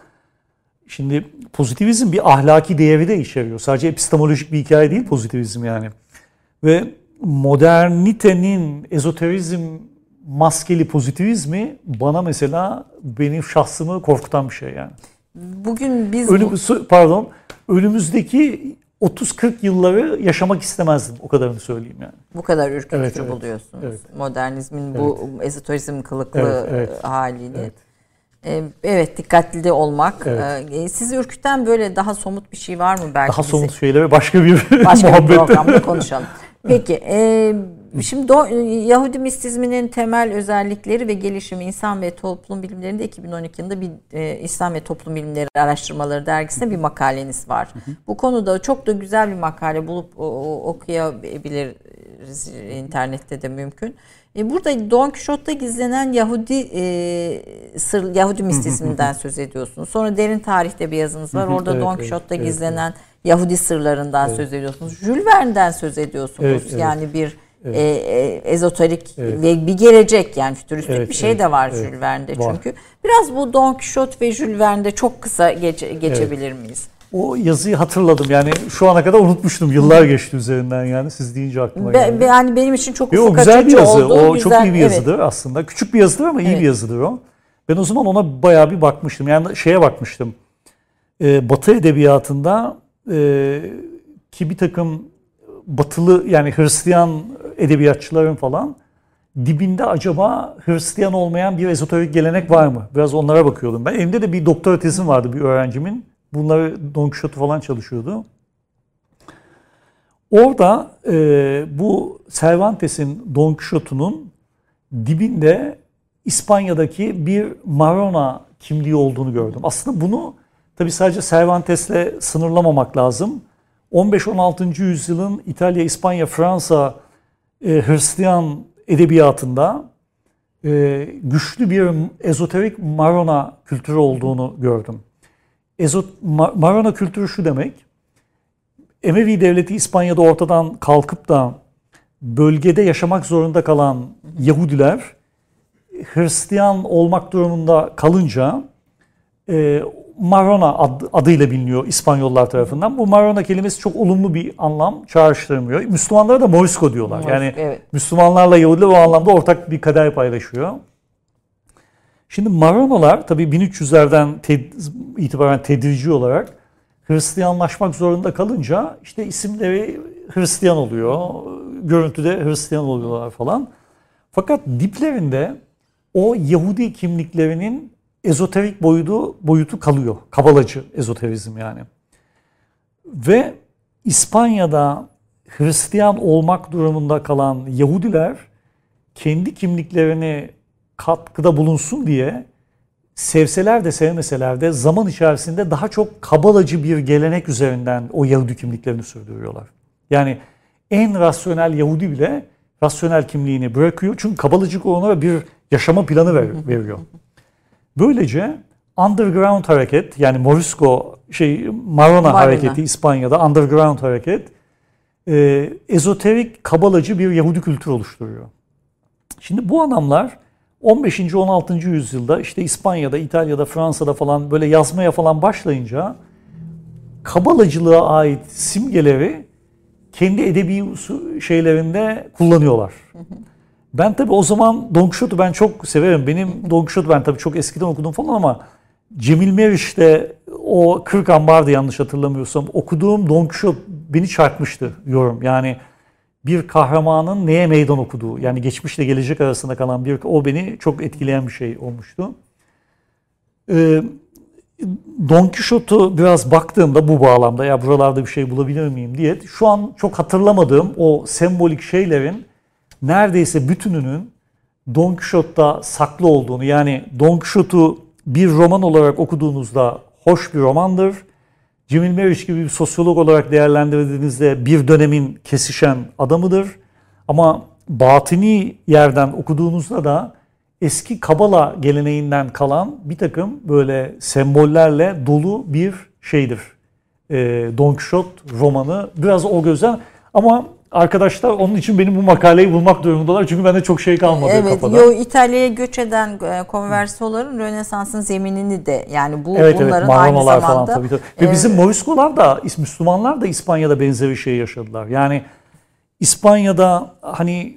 şimdi pozitivizm bir ahlaki değeri de içeriyor. Sadece epistemolojik bir hikaye değil pozitivizm yani. Ve modernitenin ezoterizm maskeli pozitivizmi bana mesela benim şahsımı korkutan bir şey yani. Bugün biz bu- Önüm, pardon, önümüzdeki 30-40 yılları yaşamak istemezdim. O kadarını söyleyeyim yani. bu kadar ürkütücü Evet, evet, buluyorsunuz. evet. Modernizmin bu ezoterizm kılıklı Evet, evet. halini. Evet. E, Evet, dikkatli de olmak. Evet. E, Sizi ürküten böyle daha somut bir şey var mı belki? Daha bize- somut şeyleri başka bir Başka bir programda konuşalım. Peki, e, şimdi Do- Yahudi mistizminin temel özellikleri ve gelişimi insan ve toplum bilimlerinde 2012 yılında bir e, İslam ve Toplum Bilimleri Araştırmaları dergisinde bir makaleniz var. Bu konuda çok da güzel bir makale bulup o- o- okuyabiliriz internette de mümkün. E, burada Don Quixote'da gizlenen Yahudi e, sır, Yahudi mistizminden söz ediyorsunuz. Sonra derin tarihte bir yazınız var. Orada Evet, Don evet, Quixote'da evet, gizlenen Yahudi sırlarından söz ediyorsunuz. Jules Verne'den söz ediyorsunuz. Evet, evet. Yani bir e, e, ezoterik Evet. ve bir gelecek yani fütüristik Evet, bir şey evet, de var evet. Jules Verne'de Var. çünkü. Biraz bu Don Quixote ve Jules Verne'de çok kısa geç, geçebilir miyiz? O yazıyı hatırladım. Yani şu ana kadar unutmuştum. Yıllar geçti üzerinden yani. Siz deyince aklıma Be, geldi. yani benim için çok ufuk güzel bir yazı. oldu. O Güzel, çok iyi bir evet. yazıdır aslında. Küçük bir yazıdır ama iyi Evet. bir yazıdır o. Ben o zaman ona bayağı bir bakmıştım. Yani şeye bakmıştım. Ee, Batı edebiyatında e, ki bir takım batılı yani Hristiyan edebiyatçıların falan dibinde acaba Hristiyan olmayan bir ezoterik gelenek var mı? Biraz onlara bakıyordum. Ben elimde de bir doktora tezim vardı bir öğrencimin. Bunları Don Quixote falan çalışıyordu. Orada e, bu Cervantes'in Don Quixote'unun dibinde İspanya'daki bir Marona kimliği olduğunu gördüm. Aslında bunu tabi sadece Cervantes'le sınırlamamak lazım. 15-16. yüzyılın İtalya, İspanya, Fransa e, Hristiyan edebiyatında e, güçlü bir ezoterik Marona kültürü olduğunu gördüm. Ezot, Marona kültürü şu demek, Emevi devleti İspanya'da ortadan kalkıp da bölgede yaşamak zorunda kalan Yahudiler Hristiyan olmak durumunda kalınca e, Marona ad, adıyla biliniyor İspanyollar tarafından. Bu Marona kelimesi çok olumlu bir anlam çağrıştırmıyor. Müslümanlara da Morisco diyorlar. Morisco, yani evet. Müslümanlarla Yahudiler o anlamda ortak bir kader paylaşıyor. Şimdi Maronalar tabii 1300'lerden ted itibaren tedrici olarak Hristiyanlaşmak zorunda kalınca işte isimleri Hristiyan oluyor. Görüntüde Hristiyan oluyorlar falan. Fakat diplerinde o Yahudi kimliklerinin ezoterik boyutu, boyutu kalıyor. Kabalacı ezoterizm yani. Ve İspanya'da Hristiyan olmak durumunda kalan Yahudiler kendi kimliklerini katkıda bulunsun diye sevseler de sevmeseler de zaman içerisinde daha çok kabalacı bir gelenek üzerinden o Yahudi kimliklerini sürdürüyorlar. Yani en rasyonel Yahudi bile rasyonel kimliğini bırakıyor. Çünkü kabalacık ona bir yaşama planı ver, veriyor. Böylece underground hareket yani Morisco şey Marona, Marona hareketi İspanya'da underground hareket e, ezoterik kabalacı bir Yahudi kültür oluşturuyor. Şimdi bu adamlar 15. 16. yüzyılda işte İspanya'da, İtalya'da, Fransa'da falan böyle yazmaya falan başlayınca kabalacılığa ait simgeleri kendi edebi şeylerinde kullanıyorlar. Ben tabii o zaman Don Quixote'u ben çok severim. Benim Don Quixote ben tabii çok eskiden okudum falan ama Cemil Meriç'te o 40 ambardı yanlış hatırlamıyorsam okuduğum Don Quixote beni çarpmıştı yorum. Yani bir kahramanın neye meydan okuduğu yani geçmişle gelecek arasında kalan bir o beni çok etkileyen bir şey olmuştu. Ee, Don Quixote'u biraz baktığımda bu bağlamda ya buralarda bir şey bulabilir miyim diye şu an çok hatırlamadığım o sembolik şeylerin neredeyse bütününün Don Quixote'da saklı olduğunu yani Don Quixote'u bir roman olarak okuduğunuzda hoş bir romandır. Cemil Meriç gibi bir sosyolog olarak değerlendirdiğinizde bir dönemin kesişen adamıdır. Ama batini yerden okuduğunuzda da eski Kabala geleneğinden kalan bir takım böyle sembollerle dolu bir şeydir. E, Don Quixote romanı biraz o gözden ama arkadaşlar onun için benim bu makaleyi bulmak durumundalar. Çünkü bende çok şey kalmadı evet, kafada. Yo, İtalya'ya göç eden e, konversiyoların Rönesans'ın zeminini de yani bu evet, bunların evet, aynı zamanda. Falan, tabii, tabii. Ve e, bizim Morisco'lar da Müslümanlar da İspanya'da benzeri şey yaşadılar. Yani İspanya'da hani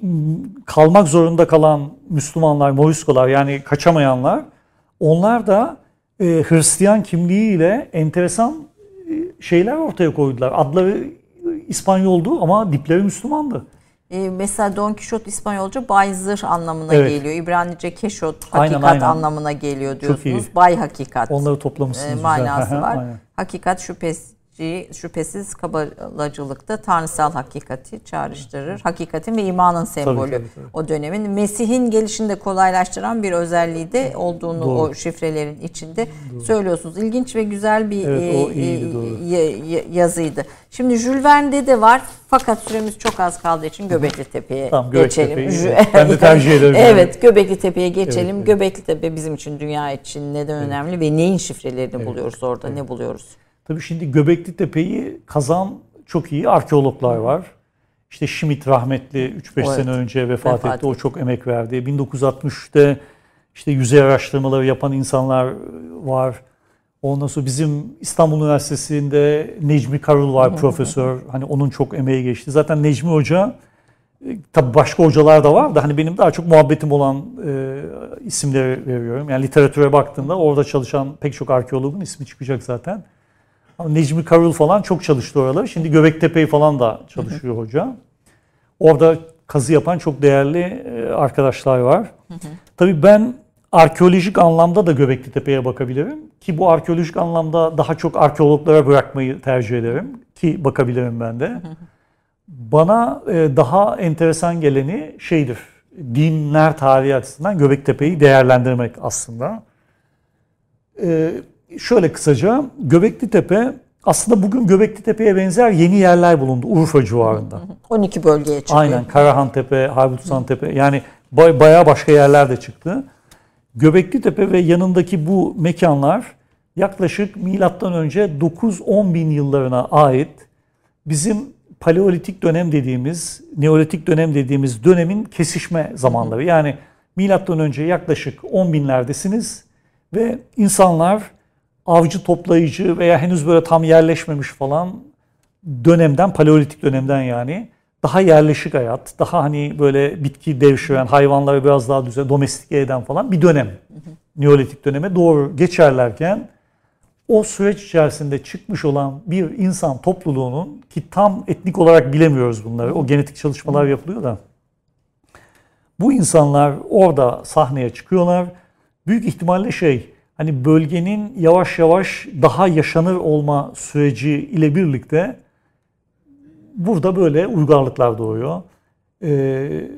kalmak zorunda kalan Müslümanlar, Morisco'lar yani kaçamayanlar onlar da e, Hristiyan kimliğiyle enteresan e, şeyler ortaya koydular. Adları İspanyoldu ama dipleri Müslümandı. Ee, mesela Don Quixote İspanyolca bay zırh anlamına evet. geliyor. İbranice keşot hakikat aynen, aynen. anlamına geliyor diyorsunuz. Bay hakikat. Onları toplamışsınız. E, manası var. hakikat şüphesiz şüphesiz kabalacılıkta tanrısal hakikati çağrıştırır. Hakikatin ve imanın sembolü tabii, tabii, tabii. o dönemin. Mesih'in gelişini de kolaylaştıran bir özelliği de olduğunu doğru. o şifrelerin içinde doğru. söylüyorsunuz. İlginç ve güzel bir evet, e, iyiydi, e, yazıydı. Şimdi Jules Verne'de de var fakat süremiz çok az kaldığı için Göbekli Tepe'ye tamam, geçelim. Ben de tercih ederim. evet Göbekli Tepe'ye geçelim. Evet, evet. Göbekli Tepe bizim için dünya için neden evet. önemli ve neyin şifrelerini evet. buluyoruz orada evet. ne buluyoruz? Tabii şimdi Göbekli Tepe'yi kazan çok iyi arkeologlar var. İşte Schmidt rahmetli 3-5 evet. sene önce vefat, vefat etti. O çok emek verdi. 1960'te işte yüzey araştırmaları yapan insanlar var. Ondan sonra bizim İstanbul Üniversitesi'nde Necmi Karul var profesör. Hani onun çok emeği geçti. Zaten Necmi Hoca e, tabi başka hocalar da var da hani benim daha çok muhabbetim olan e, isimleri veriyorum. Yani literatüre baktığımda orada çalışan pek çok arkeologun ismi çıkacak zaten. Necmi Karul falan çok çalıştı oraları. Şimdi Göbektepe'yi falan da çalışıyor hoca. Orada kazı yapan çok değerli e, arkadaşlar var. Tabii ben arkeolojik anlamda da Göbekli Tepe'ye bakabilirim. Ki bu arkeolojik anlamda daha çok arkeologlara bırakmayı tercih ederim. Ki bakabilirim ben de. Bana e, daha enteresan geleni şeydir. Dinler tarihi açısından Göbekli Tepe'yi değerlendirmek aslında. Şöyle kısaca Göbekli Tepe aslında bugün Göbekli Tepe'ye benzer yeni yerler bulundu Urfa civarında. 12 bölgeye çıkıyor. Aynen Karahan Tepe, Harbutusan Tepe yani bay, bayağı başka yerler de çıktı. Göbekli Tepe ve yanındaki bu mekanlar yaklaşık milattan önce 9-10 bin yıllarına ait bizim paleolitik dönem dediğimiz, neolitik dönem dediğimiz dönemin kesişme zamanları. Yani milattan önce yaklaşık 10 binlerdesiniz ve insanlar avcı toplayıcı veya henüz böyle tam yerleşmemiş falan dönemden, paleolitik dönemden yani daha yerleşik hayat, daha hani böyle bitki devşiren, hayvanları biraz daha düzen, domestike eden falan bir dönem. Neolitik döneme doğru geçerlerken o süreç içerisinde çıkmış olan bir insan topluluğunun ki tam etnik olarak bilemiyoruz bunları. O genetik çalışmalar yapılıyor da. Bu insanlar orada sahneye çıkıyorlar. Büyük ihtimalle şey hani bölgenin yavaş yavaş daha yaşanır olma süreci ile birlikte burada böyle uygarlıklar doğuyor. Ee,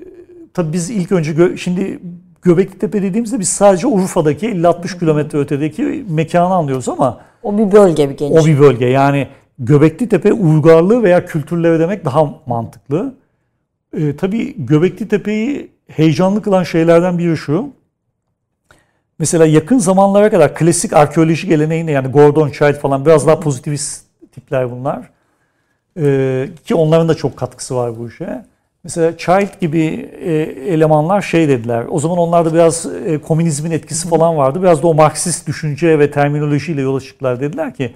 tabii biz ilk önce gö- şimdi Göbekli Tepe dediğimizde biz sadece Urfa'daki 50-60 kilometre ötedeki mekanı anlıyoruz ama o bir bölge bir geniş. o bir bölge. Yani Göbekli Tepe uygarlığı veya kültürleri demek daha mantıklı. Ee, tabii Göbekli Tepe'yi heyecanlı kılan şeylerden biri şu. Mesela yakın zamanlara kadar klasik arkeoloji geleneğinde yani Gordon Child falan biraz daha pozitivist tipler bunlar. Ee, ki onların da çok katkısı var bu işe. Mesela Child gibi e, elemanlar şey dediler. O zaman onlarda biraz e, komünizmin etkisi falan vardı. Biraz da o Marksist düşünce ve terminolojiyle yola çıktılar. Dediler ki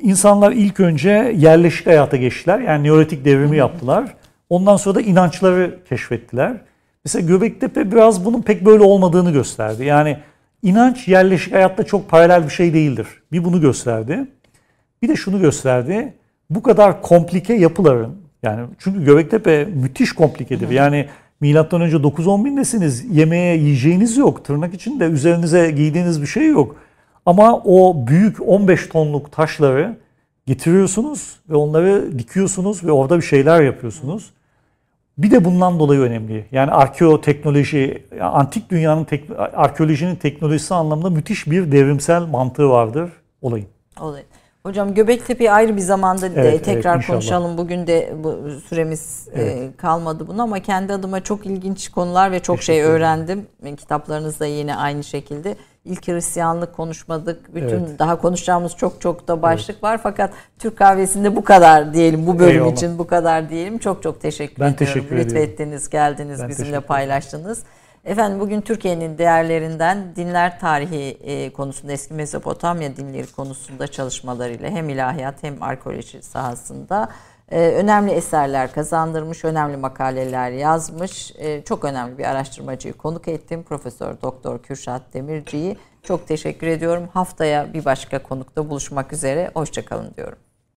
insanlar ilk önce yerleşik hayata geçtiler. Yani Neolitik devrimi yaptılar. Ondan sonra da inançları keşfettiler. Mesela Göbektepe biraz bunun pek böyle olmadığını gösterdi. Yani inanç yerleşik hayatta çok paralel bir şey değildir. Bir bunu gösterdi. Bir de şunu gösterdi. Bu kadar komplike yapıların yani çünkü Göbektepe müthiş komplikedir. Yani milattan önce 9-10 bindesiniz. Yemeğe yiyeceğiniz yok. Tırnak içinde üzerinize giydiğiniz bir şey yok. Ama o büyük 15 tonluk taşları getiriyorsunuz ve onları dikiyorsunuz ve orada bir şeyler yapıyorsunuz. Bir de bundan dolayı önemli. Yani arkeoteknoloji, antik dünyanın tek, arkeolojinin teknolojisi anlamında müthiş bir devrimsel mantığı vardır olayın. Olayın. Hocam Göbektepe'yi ayrı bir zamanda Evet, tekrar evet, inşallah. konuşalım. Bugün de bu süremiz e, Evet. kalmadı buna ama kendi adıma çok ilginç konular ve çok şey Teşekkür ederim. öğrendim. Kitaplarınızda yine aynı şekilde. İlk Hristiyanlık konuşmadık. Bütün Evet. daha konuşacağımız çok çok da başlık var fakat Türk kahvesinde bu kadar diyelim. Bu bölüm Eyvallah. için bu kadar diyelim. Çok çok teşekkür Ben ediyorum. teşekkür. Lütfettiniz, geldiniz, Ben bizimle paylaştınız. Efendim bugün Türkiye'nin değerlerinden dinler tarihi e, konusunda eski Mezopotamya dinleri konusunda çalışmalarıyla hem ilahiyat hem arkeoloji sahasında e, önemli eserler kazandırmış, önemli makaleler yazmış. E, çok önemli bir araştırmacıyı konuk ettim. Profesör Doktor Kürşat Demirci'yi çok teşekkür ediyorum. Haftaya bir başka konukta buluşmak üzere. Hoşçakalın diyorum.